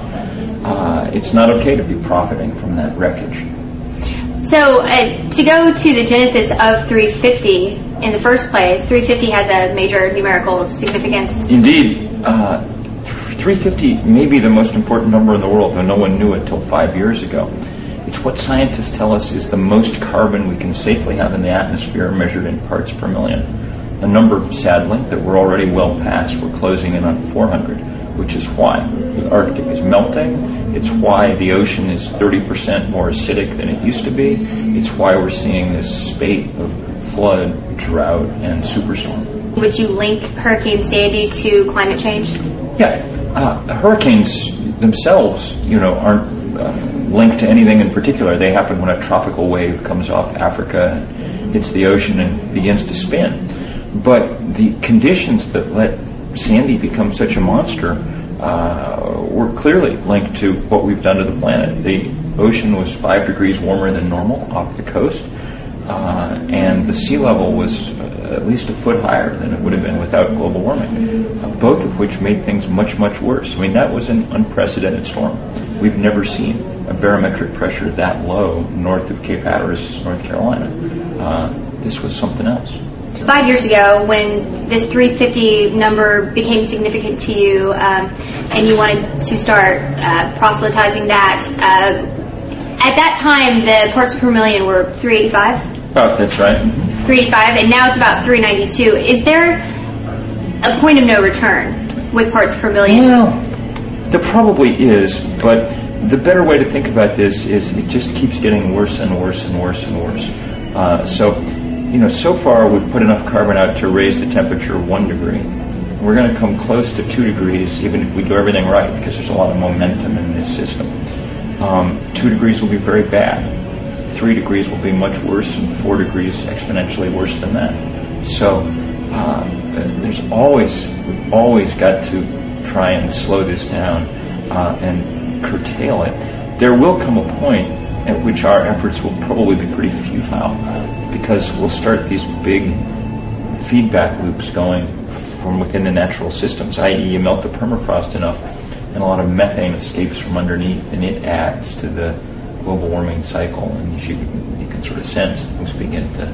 Speaker 17: Uh, it's not okay to be profiting from that wreckage.
Speaker 16: So, uh, to go to the genesis of 350 in the first place, 350 has a major numerical significance.
Speaker 17: Indeed, uh, 350 may be the most important number in the world, though no one knew it till five years ago. It's what scientists tell us is the most carbon we can safely have in the atmosphere measured in parts per million. A number, sadly, that we're already well past. We're closing in on 400, which is why the Arctic is melting. It's why the ocean is 30% more acidic than it used to be. It's why we're seeing this spate of flood, drought, and superstorm.
Speaker 16: Would you link Hurricane Sandy to climate change?
Speaker 17: Yeah, uh, hurricanes themselves, you know, aren't uh, linked to anything in particular. They happen when a tropical wave comes off Africa, and hits the ocean, and begins to spin. But the conditions that let Sandy become such a monster uh, were clearly linked to what we've done to the planet. The ocean was five degrees warmer than normal off the coast, uh, and the sea level was uh, at least a foot higher than it would have been without global warming, uh, both of which made things much, much worse. I mean, that was an unprecedented storm. We've never seen a barometric pressure that low north of Cape Hatteras, North Carolina. Uh, this was something else.
Speaker 16: Five years ago, when this 350 number became significant to you, um, and you wanted to start uh, proselytizing that, uh, at that time the parts per million were 385.
Speaker 17: Oh, that's right.
Speaker 16: 385, and now it's about 392. Is there a point of no return with parts per million?
Speaker 17: Well, there probably is, but the better way to think about this is it just keeps getting worse and worse and worse and worse. Uh, so, you know, so far we've put enough carbon out to raise the temperature one degree. We're going to come close to two degrees, even if we do everything right, because there's a lot of momentum in this system. Um, two degrees will be very bad. Three degrees will be much worse, and four degrees exponentially worse than that. So, uh, there's always we've always got to try and slow this down uh, and curtail it. There will come a point at which our efforts will probably be pretty futile because we'll start these big feedback loops going from within the natural systems, i.e., you melt the permafrost enough, and a lot of methane escapes from underneath, and it adds to the global warming cycle. And you, can, you can sort of sense things begin to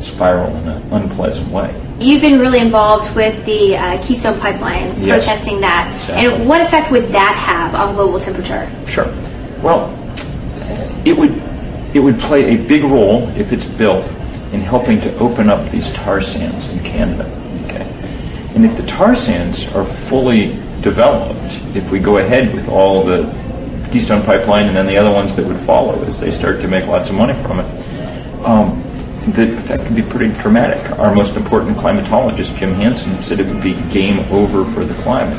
Speaker 17: spiral in an unpleasant way.
Speaker 16: You've been really involved with the uh, Keystone Pipeline,
Speaker 17: Yes.
Speaker 16: protesting that.
Speaker 17: Exactly.
Speaker 16: And what effect would that have on global temperature?
Speaker 17: Sure. Well, it would it would play a big role if it's built in helping to open up these tar sands in Canada. Okay, and if the tar sands are fully developed, if we go ahead with all the Keystone Pipeline, and then the other ones that would follow as they start to make lots of money from it. Um, the effect can be pretty dramatic. Our most important climatologist, Jim Hansen, said it would be game over for the climate.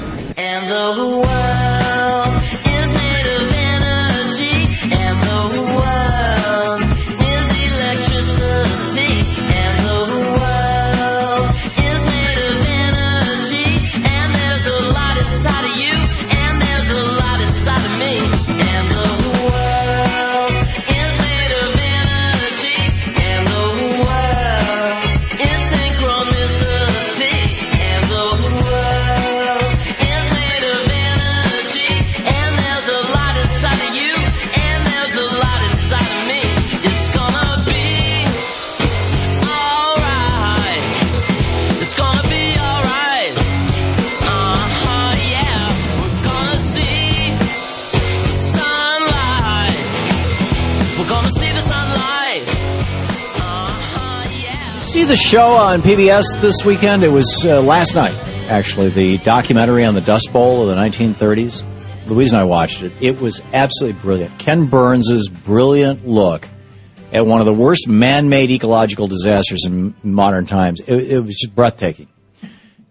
Speaker 9: The
Speaker 18: show on PBS this weekend? It was uh, last night, actually, the documentary on the Dust Bowl of the 1930s. Louise and I watched it. It was absolutely brilliant. Ken Burns' brilliant look at one of the worst man-made ecological disasters in modern times. It, it was just breathtaking.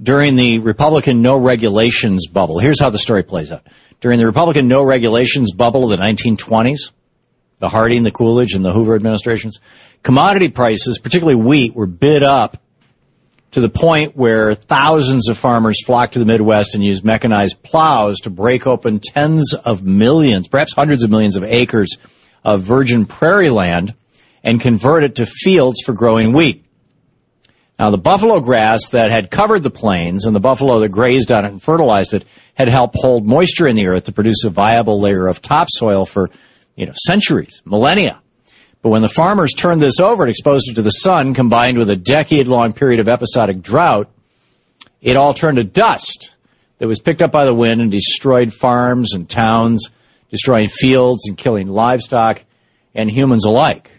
Speaker 18: During the Republican no regulations bubble, here's how the story plays out. During the Republican no regulations bubble of the 1920s, the Harding, the Coolidge, and the Hoover administrations, commodity prices, particularly wheat, were bid up to the point where thousands of farmers flocked to the Midwest and used mechanized plows to break open tens of millions, perhaps hundreds of millions of acres of virgin prairie land and convert it to fields for growing wheat. Now, the buffalo grass that had covered the plains and the buffalo that grazed on it and fertilized it had helped hold moisture in the earth to produce a viable layer of topsoil for, you know, centuries, millennia. But when the farmers turned this over and exposed it to the sun, combined with a decade long period of episodic drought, it all turned to dust that was picked up by the wind and destroyed farms and towns, destroying fields and killing livestock and humans alike.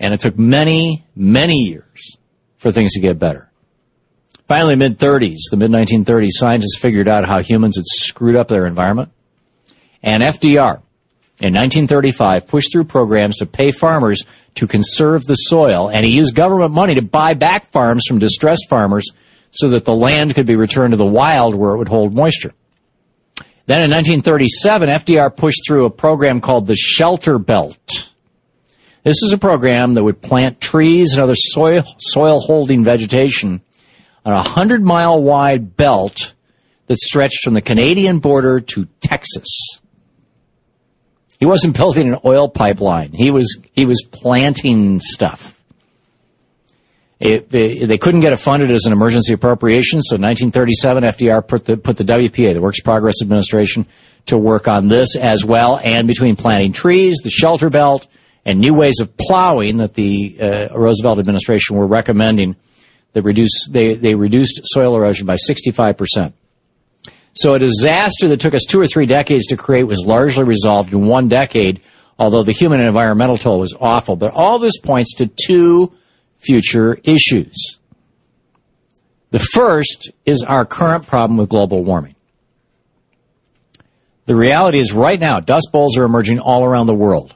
Speaker 18: And it took many, many years for things to get better. Finally, mid 30s, the mid 1930s, scientists figured out how humans had screwed up their environment. And FDR, in 1935, pushed through programs to pay farmers to conserve the soil, and he used government money to buy back farms from distressed farmers so that the land could be returned to the wild where it would hold moisture. Then in 1937, FDR pushed through a program called the Shelter Belt. This is a program that would plant trees and other soil, soil holding vegetation on a hundred mile wide belt that stretched from the Canadian border to Texas. He wasn't building an oil pipeline. He was, he was planting stuff. It, they, they couldn't get it funded as an emergency appropriation, so in 1937, FDR put the, put the WPA, the Works Progress Administration, to work on this as well, and between planting trees, the shelter belt, and new ways of plowing that the uh, Roosevelt administration were recommending, that reduce, they, they reduced soil erosion by 65%. So a disaster that took us two or three decades to create was largely resolved in one decade, although the human and environmental toll was awful. But all this points to two future issues. The first is our current problem with global warming. The reality is right now, dust bowls are emerging all around the world.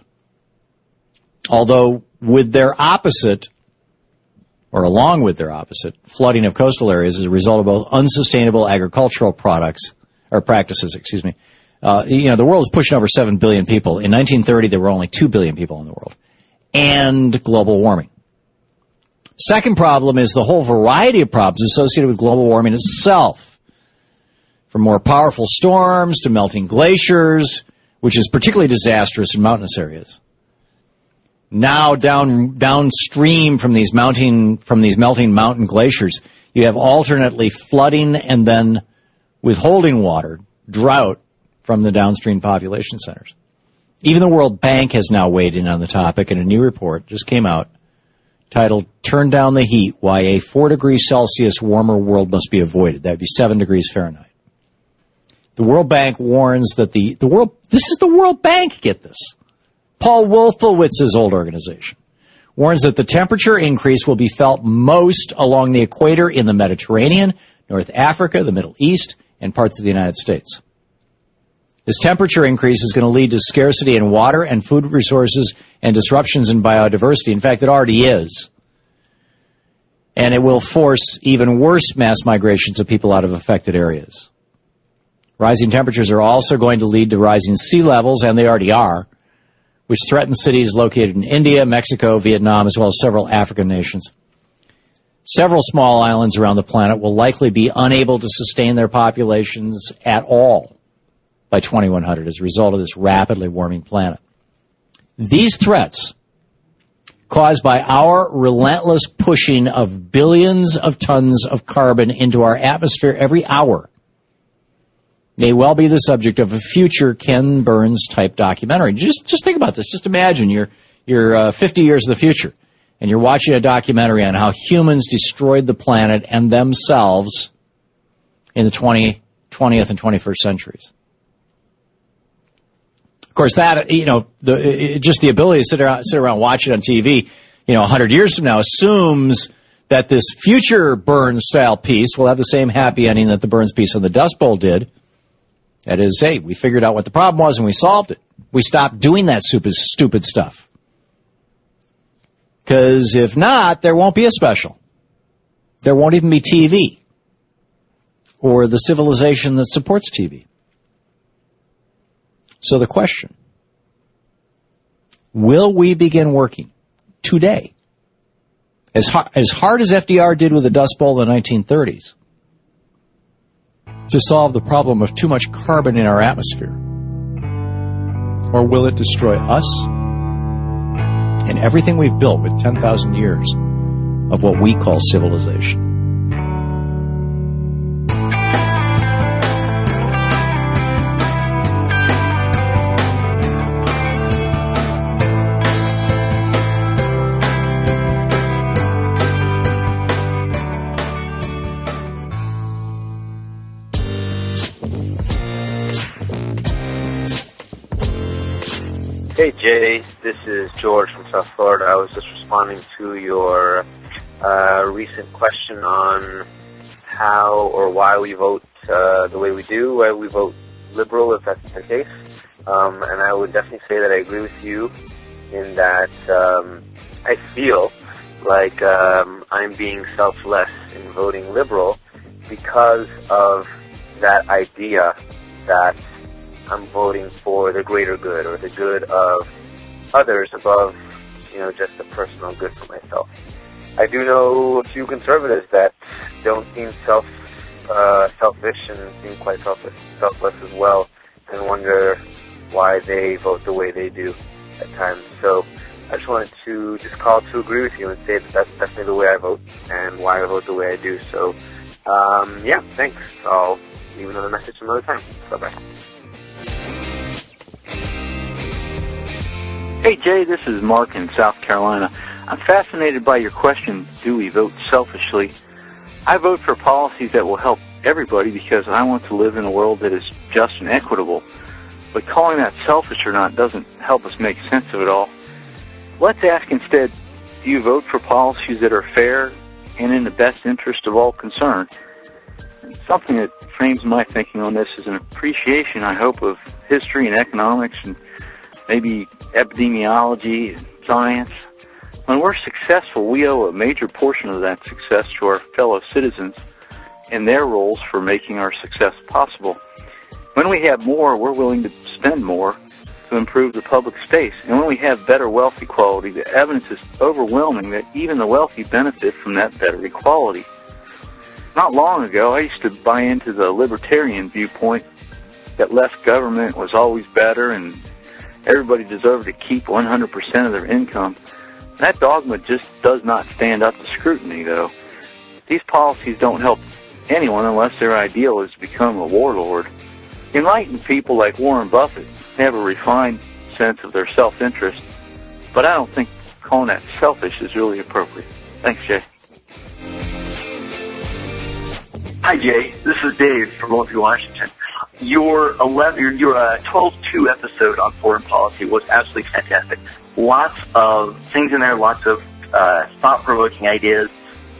Speaker 18: Although with their opposite, or along with their opposite, flooding of coastal areas as a result of both unsustainable agricultural products, or practices, excuse me. Uh, you know, the world is pushing over 7 billion people. In 1930, there were only 2 billion people in the world. And global warming. Second problem is the whole variety of problems associated with global warming itself. From more powerful storms to melting glaciers, which is particularly disastrous in mountainous areas. Now down, downstream from these mounting, from these melting mountain glaciers, you have alternately flooding and then withholding water, drought from the downstream population centers. Even the World Bank has now weighed in on the topic and a new report just came out titled Turn Down the Heat, Why a 4 degrees Celsius Warmer World Must Be Avoided. That would be 7 degrees Fahrenheit. The World Bank warns that the, the world, this is the World Bank, get this. Paul Wolfowitz's old organization warns that the temperature increase will be felt most along the equator in the Mediterranean, North Africa, the Middle East, and parts of the United States. This temperature increase is going to lead to scarcity in water and food resources and disruptions in biodiversity. In fact, it already is. And it will force even worse mass migrations of people out of affected areas. Rising temperatures are also going to lead to rising sea levels, and they already are, which threaten cities located in India, Mexico, Vietnam, as well as several African nations. Several small islands around the planet will likely be unable to sustain their populations at all by 2100 as a result of this rapidly warming planet. These threats, caused by our relentless pushing of billions of tons of carbon into our atmosphere every hour, may well be the subject of a future Ken Burns type documentary. Just just think about this. Just imagine you're you're uh, 50 years in the future, and you're watching a documentary on how humans destroyed the planet and themselves in the 20, 20th and 21st centuries. Of course, that you know, the, it, just the ability to sit around sit around watch it on TV, you know, 100 years from now assumes that this future Burns style piece will have the same happy ending that the Burns piece on the Dust Bowl did. That is, hey, we figured out what the problem was and we solved it. We stopped doing that stupid, stupid stuff. Because if not, there won't be a special. There won't even be TV or the civilization that supports TV. So the question will we begin working today? As hard, as hard as FDR did with the Dust Bowl in the 1930s, to solve the problem of too much carbon in our atmosphere? Or will it destroy us and everything we've built with 10,000 years of what we call civilization?
Speaker 19: Jay, this is George from South Florida. I was just responding to your uh, recent question on how or why we vote uh, the way we do, why we vote liberal if that's the case. Um, and I would definitely say that I agree with you in that um, I feel like um, I'm being selfless in voting liberal because of that idea that I'm voting for the greater good or the good of others above, you know, just the personal good for myself. I do know a few conservatives that don't seem self uh, selfish and seem quite selfish, selfless as well, and wonder why they vote the way they do at times. So I just wanted to just call to agree with you and say that that's definitely the way I vote and why I vote the way I do. So um, yeah, thanks. I'll leave another message another time. Bye bye.
Speaker 20: Hey Jay, this is Mark in South Carolina. I'm fascinated by your question, do we vote selfishly? I vote for policies that will help everybody because I want to live in a world that is just and equitable. But calling that selfish or not doesn't help us make sense of it all. Let's ask instead, do you vote for policies that are fair and in the best interest of all concerned? Something that frames my thinking on this is an appreciation, I hope, of history and economics and maybe epidemiology and science. When we're successful, we owe a major portion of that success to our fellow citizens and their roles for making our success possible. When we have more, we're willing to spend more to improve the public space. And when we have better wealth equality, the evidence is overwhelming that even the wealthy benefit from that better equality. Not long ago, I used to buy into the libertarian viewpoint that less government was always better and everybody deserved to keep 100% of their income. That dogma just does not stand up to scrutiny, though. These policies don't help anyone unless their ideal is to become a warlord. Enlightened people like Warren Buffett have a refined sense of their self-interest, but I don't think calling that selfish is really appropriate. Thanks, Jay.
Speaker 21: Hi, Jay. This is Dave from Olympia, Washington. Your 11, your, your uh, 12-2 episode on foreign policy was absolutely fantastic. Lots of things in there, lots of uh, thought-provoking ideas.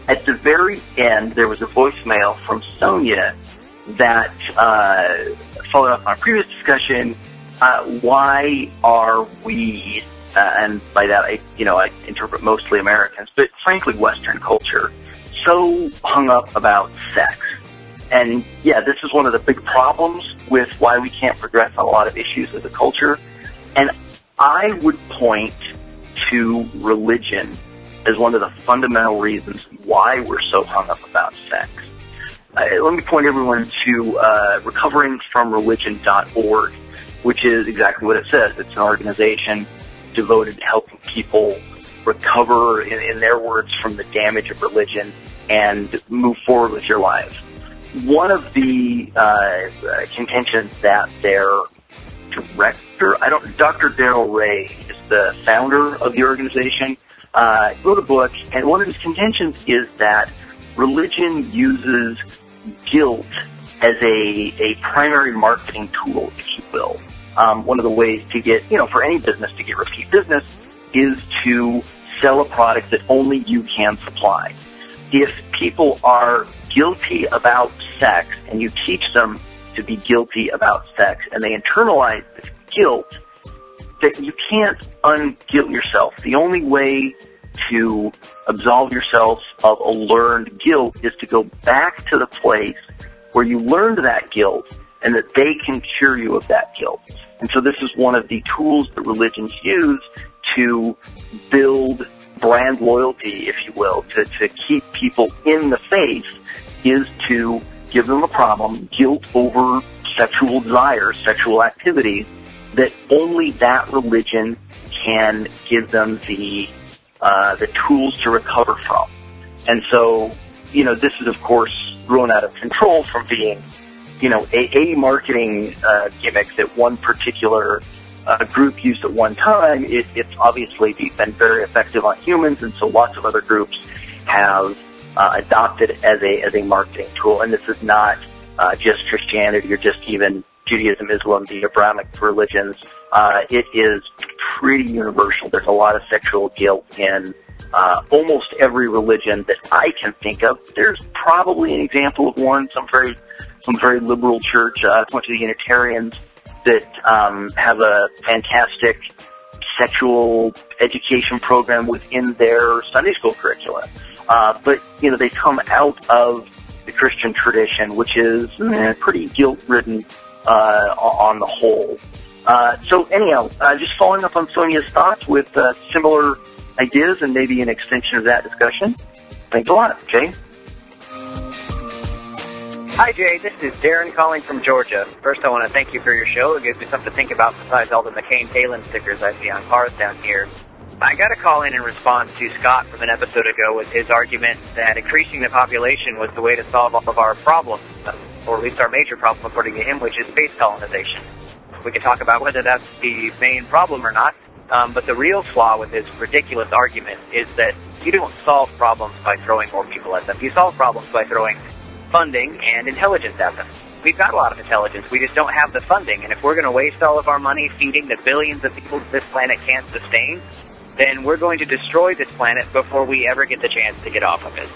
Speaker 21: At the very end, there was a voicemail from Sonia that uh, following up on our previous discussion, uh, why are we, uh, and by that I, you know, I interpret mostly Americans, but frankly Western culture, so hung up about sex? And yeah, this is one of the big problems with why we can't progress on a lot of issues as a culture. And I would point to religion as one of the fundamental reasons why we're so hung up about sex. Uh, let me point everyone to uh, recoveringfromreligion.org, which is exactly what it says. It's an organization devoted to helping people recover, in, in their words, from the damage of religion and move forward with your life. One of the uh, contentions that their director, I don't, Dr. Darrel Ray is the founder of the organization, uh, wrote a book, and one of his contentions is that religion uses guilt as a, a primary marketing tool, if you will. Um, one of the ways to get, you know, for any business to get repeat business is to sell a product that only you can supply. If people are guilty about sex and you teach them to be guilty about sex and they internalize this guilt, that you can't unguilt yourself. The only way to absolve yourself of a learned guilt is to go back to the place where you learned that guilt and that they can cure you of that guilt. And so this is one of the tools that religions use to build brand loyalty, if you will, to, to keep people in the faith is to give them a problem, guilt over sexual desires, sexual activities, that only that religion can give them the uh, the tools to recover from. And so, you know, this is of course grown out of control from being, you know, a, a marketing uh, gimmick that one particular uh, group used at one time. It, it's obviously been very effective on humans, and so lots of other groups have uh, adopted it as a as a marketing tool. And this is not uh, just Christianity or just even Judaism, Islam, the Abrahamic religions. Uh, it is pretty universal. There's a lot of sexual guilt in uh, almost every religion that I can think of. There's probably an example of one, some very some very liberal church, uh, a bunch of the Unitarians that um, have a fantastic sexual education program within their Sunday school curricula. Uh, but you know they come out of the Christian tradition, which is eh, pretty guilt-ridden uh, on the whole. Uh, so anyhow, uh, just following up on Sonia's thoughts with uh, similar ideas and maybe an extension of that discussion. Thanks a lot, Jay.
Speaker 22: Hi, Jay. This is Darren calling from Georgia. First, I want to thank you for your show. It gives me something to think about besides all the McCain Palin stickers I see on cars down here. I got a call in in response to Scott from an episode ago with his argument that increasing the population was the way to solve all of our problems, or at least our major problem, according to him, which is space colonization. We can talk about whether that's the main problem or not, um, but the real flaw with his ridiculous argument is that you don't solve problems by throwing more people at them. You solve problems by throwing funding and intelligence at them. We've got a lot of intelligence. We just don't have the funding. And if we're going to waste all of our money feeding the billions of people this planet can't sustain, then we're going to destroy this planet before we ever get the chance to get off of it.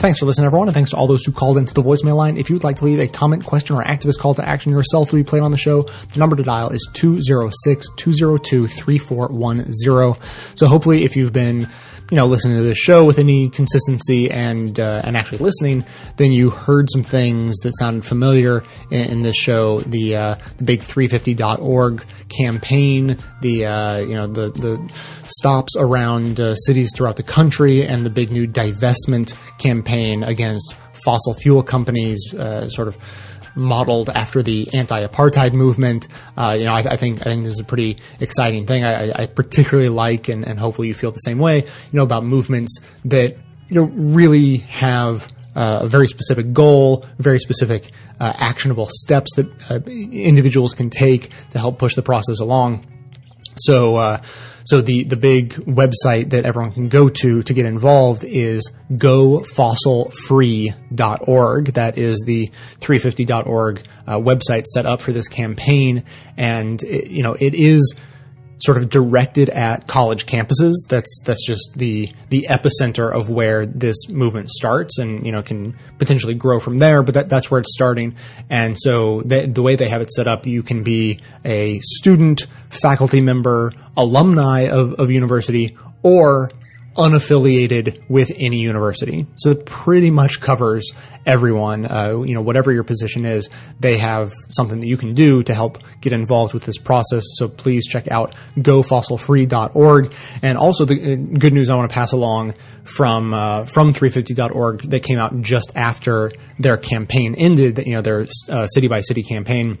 Speaker 1: Thanks for listening, everyone, and thanks to all those who called into the voicemail line. If you would like to leave a comment, question, or activist call to action yourself to be played on the show, the number to dial is 206-202-3410. So hopefully if you've been you know, listening to this show with any consistency and uh, and actually listening, then you heard some things that sounded familiar in, in this show. The uh, the big 350.org campaign, the uh, you know the the stops around uh, cities throughout the country, and the big new divestment campaign against fossil fuel companies, uh, sort of modeled after the anti-apartheid movement. Uh, you know, I, I, think I think this is a pretty exciting thing. I, I particularly like, and, and, hopefully you feel the same way. You know, about movements that you know really have. Uh, a very specific goal, very specific uh, actionable steps that uh, individuals can take to help push the process along. So, uh, so the, the big website that everyone can go to to get involved is gofossilfree.org. That is the 350.org uh, website set up for this campaign. And, it, you know, it is sort of directed at college campuses. That's that's just the the epicenter of where this movement starts, and you know can potentially grow from there. But that, that's where it's starting. And so the, the way they have it set up, you can be a student, faculty member, alumni of, of university, or unaffiliated with any university. So it pretty much covers everyone. Uh, you know, whatever your position is, they have something that you can do to help get involved with this process. So please check out gofossilfree.org. And also the uh, good news I want to pass along from uh, from 350.org that came out just after their campaign ended. You know their uh, city by city campaign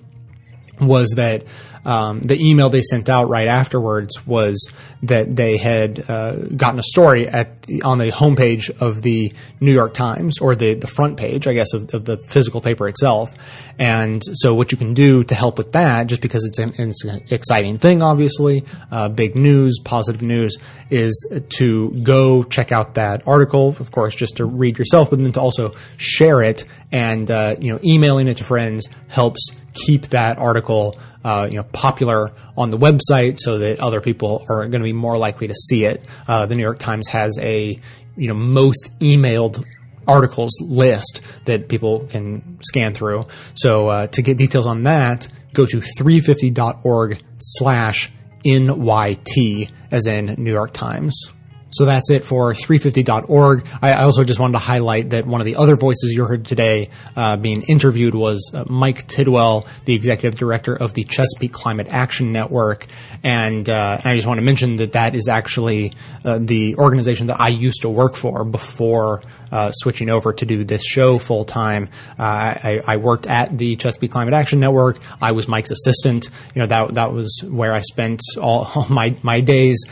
Speaker 1: was that um, the email they sent out right afterwards was that they had uh, gotten a story at the, on the homepage of the New York Times or the the front page, I guess, of, of the physical paper itself. And so, what you can do to help with that, just because it's an, it's an exciting thing, obviously, uh, big news, positive news, is to go check out that article. Of course, just to read yourself, but then to also share it and uh, you know, emailing it to friends helps keep that article uh, you know popular on the website so that other people are going to be more likely to see it. Uh, the New York Times has a you know most emailed articles list that people can scan through. So uh, to get details on that, go to 350.org slash NYT as in New York Times. So that's it for 350.org. I also just wanted to highlight that one of the other voices you heard today uh, being interviewed was uh, Mike Tidwell, the executive director of the Chesapeake Climate Action Network. And, uh, and I just want to mention that that is actually uh, the organization that I used to work for before uh, switching over to do this show full time. Uh, I, I worked at the Chesapeake Climate Action Network. I was Mike's assistant. You know that that was where I spent all, all my my days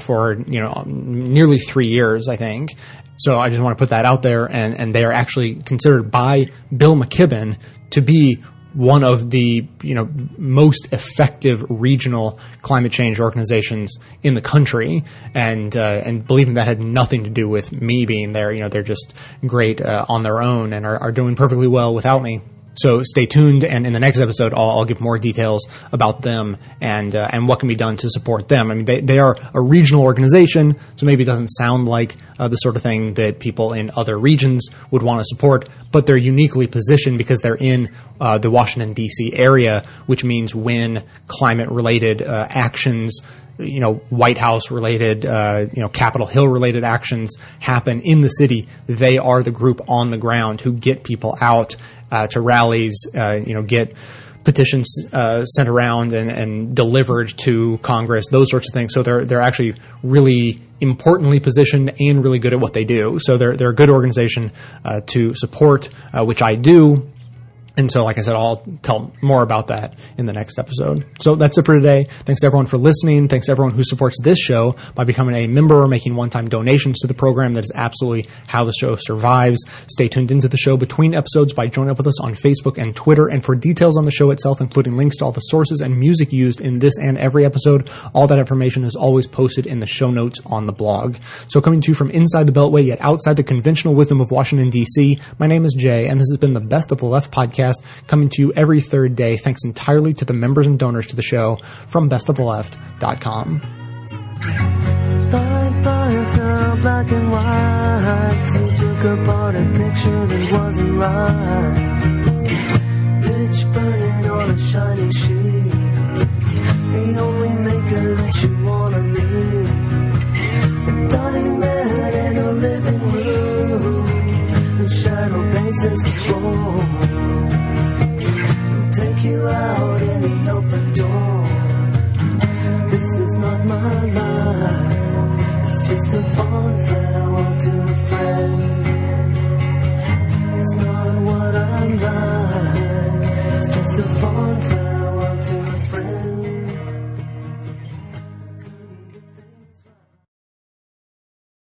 Speaker 1: for you know nearly three years, I think. So I just want to put that out there, and, and they are actually considered by Bill McKibben to be one of the you know most effective regional climate change organizations in the country, and uh, and believing that had nothing to do with me being there. You know, they're just great uh, on their own and are, are doing perfectly well without me. So stay tuned, and in the next episode, I'll, I'll give more details about them and uh, and what can be done to support them. I mean, they they are a regional organization, so maybe it doesn't sound like uh, the sort of thing that people in other regions would want to support, but they're uniquely positioned because they're in uh, the Washington D.C. area, which means when climate-related uh, actions you know, White House related, uh, you know, Capitol Hill related actions happen in the city, they are the group on the ground who get people out uh, to rallies, uh, you know, get petitions uh, sent around and, and, delivered to Congress, those sorts of things. So they're they're actually really importantly positioned and really good at what they do. So they're they're a good organization uh, to support, uh, which I do. And so, like I said, I'll tell more about that in the next episode. So that's it for today. Thanks to everyone for listening. Thanks to everyone who supports this show by becoming a member or making one-time donations to the program. That is absolutely how the show survives. Stay tuned into the show between episodes by joining up with us on Facebook and Twitter. And for details on the show itself, including links to all the sources and music used in this and every episode, all that information is always posted in the show notes on the blog. So coming to you from inside the Beltway, yet outside the conventional wisdom of Washington, D.C., my name is Jay, and this has been the Best of the Left podcast podcast coming to you every third day, thanks entirely to the members and donors to the show from bestoftheleft.com.
Speaker 9: Black and white. You took apart a picture that wasn't right.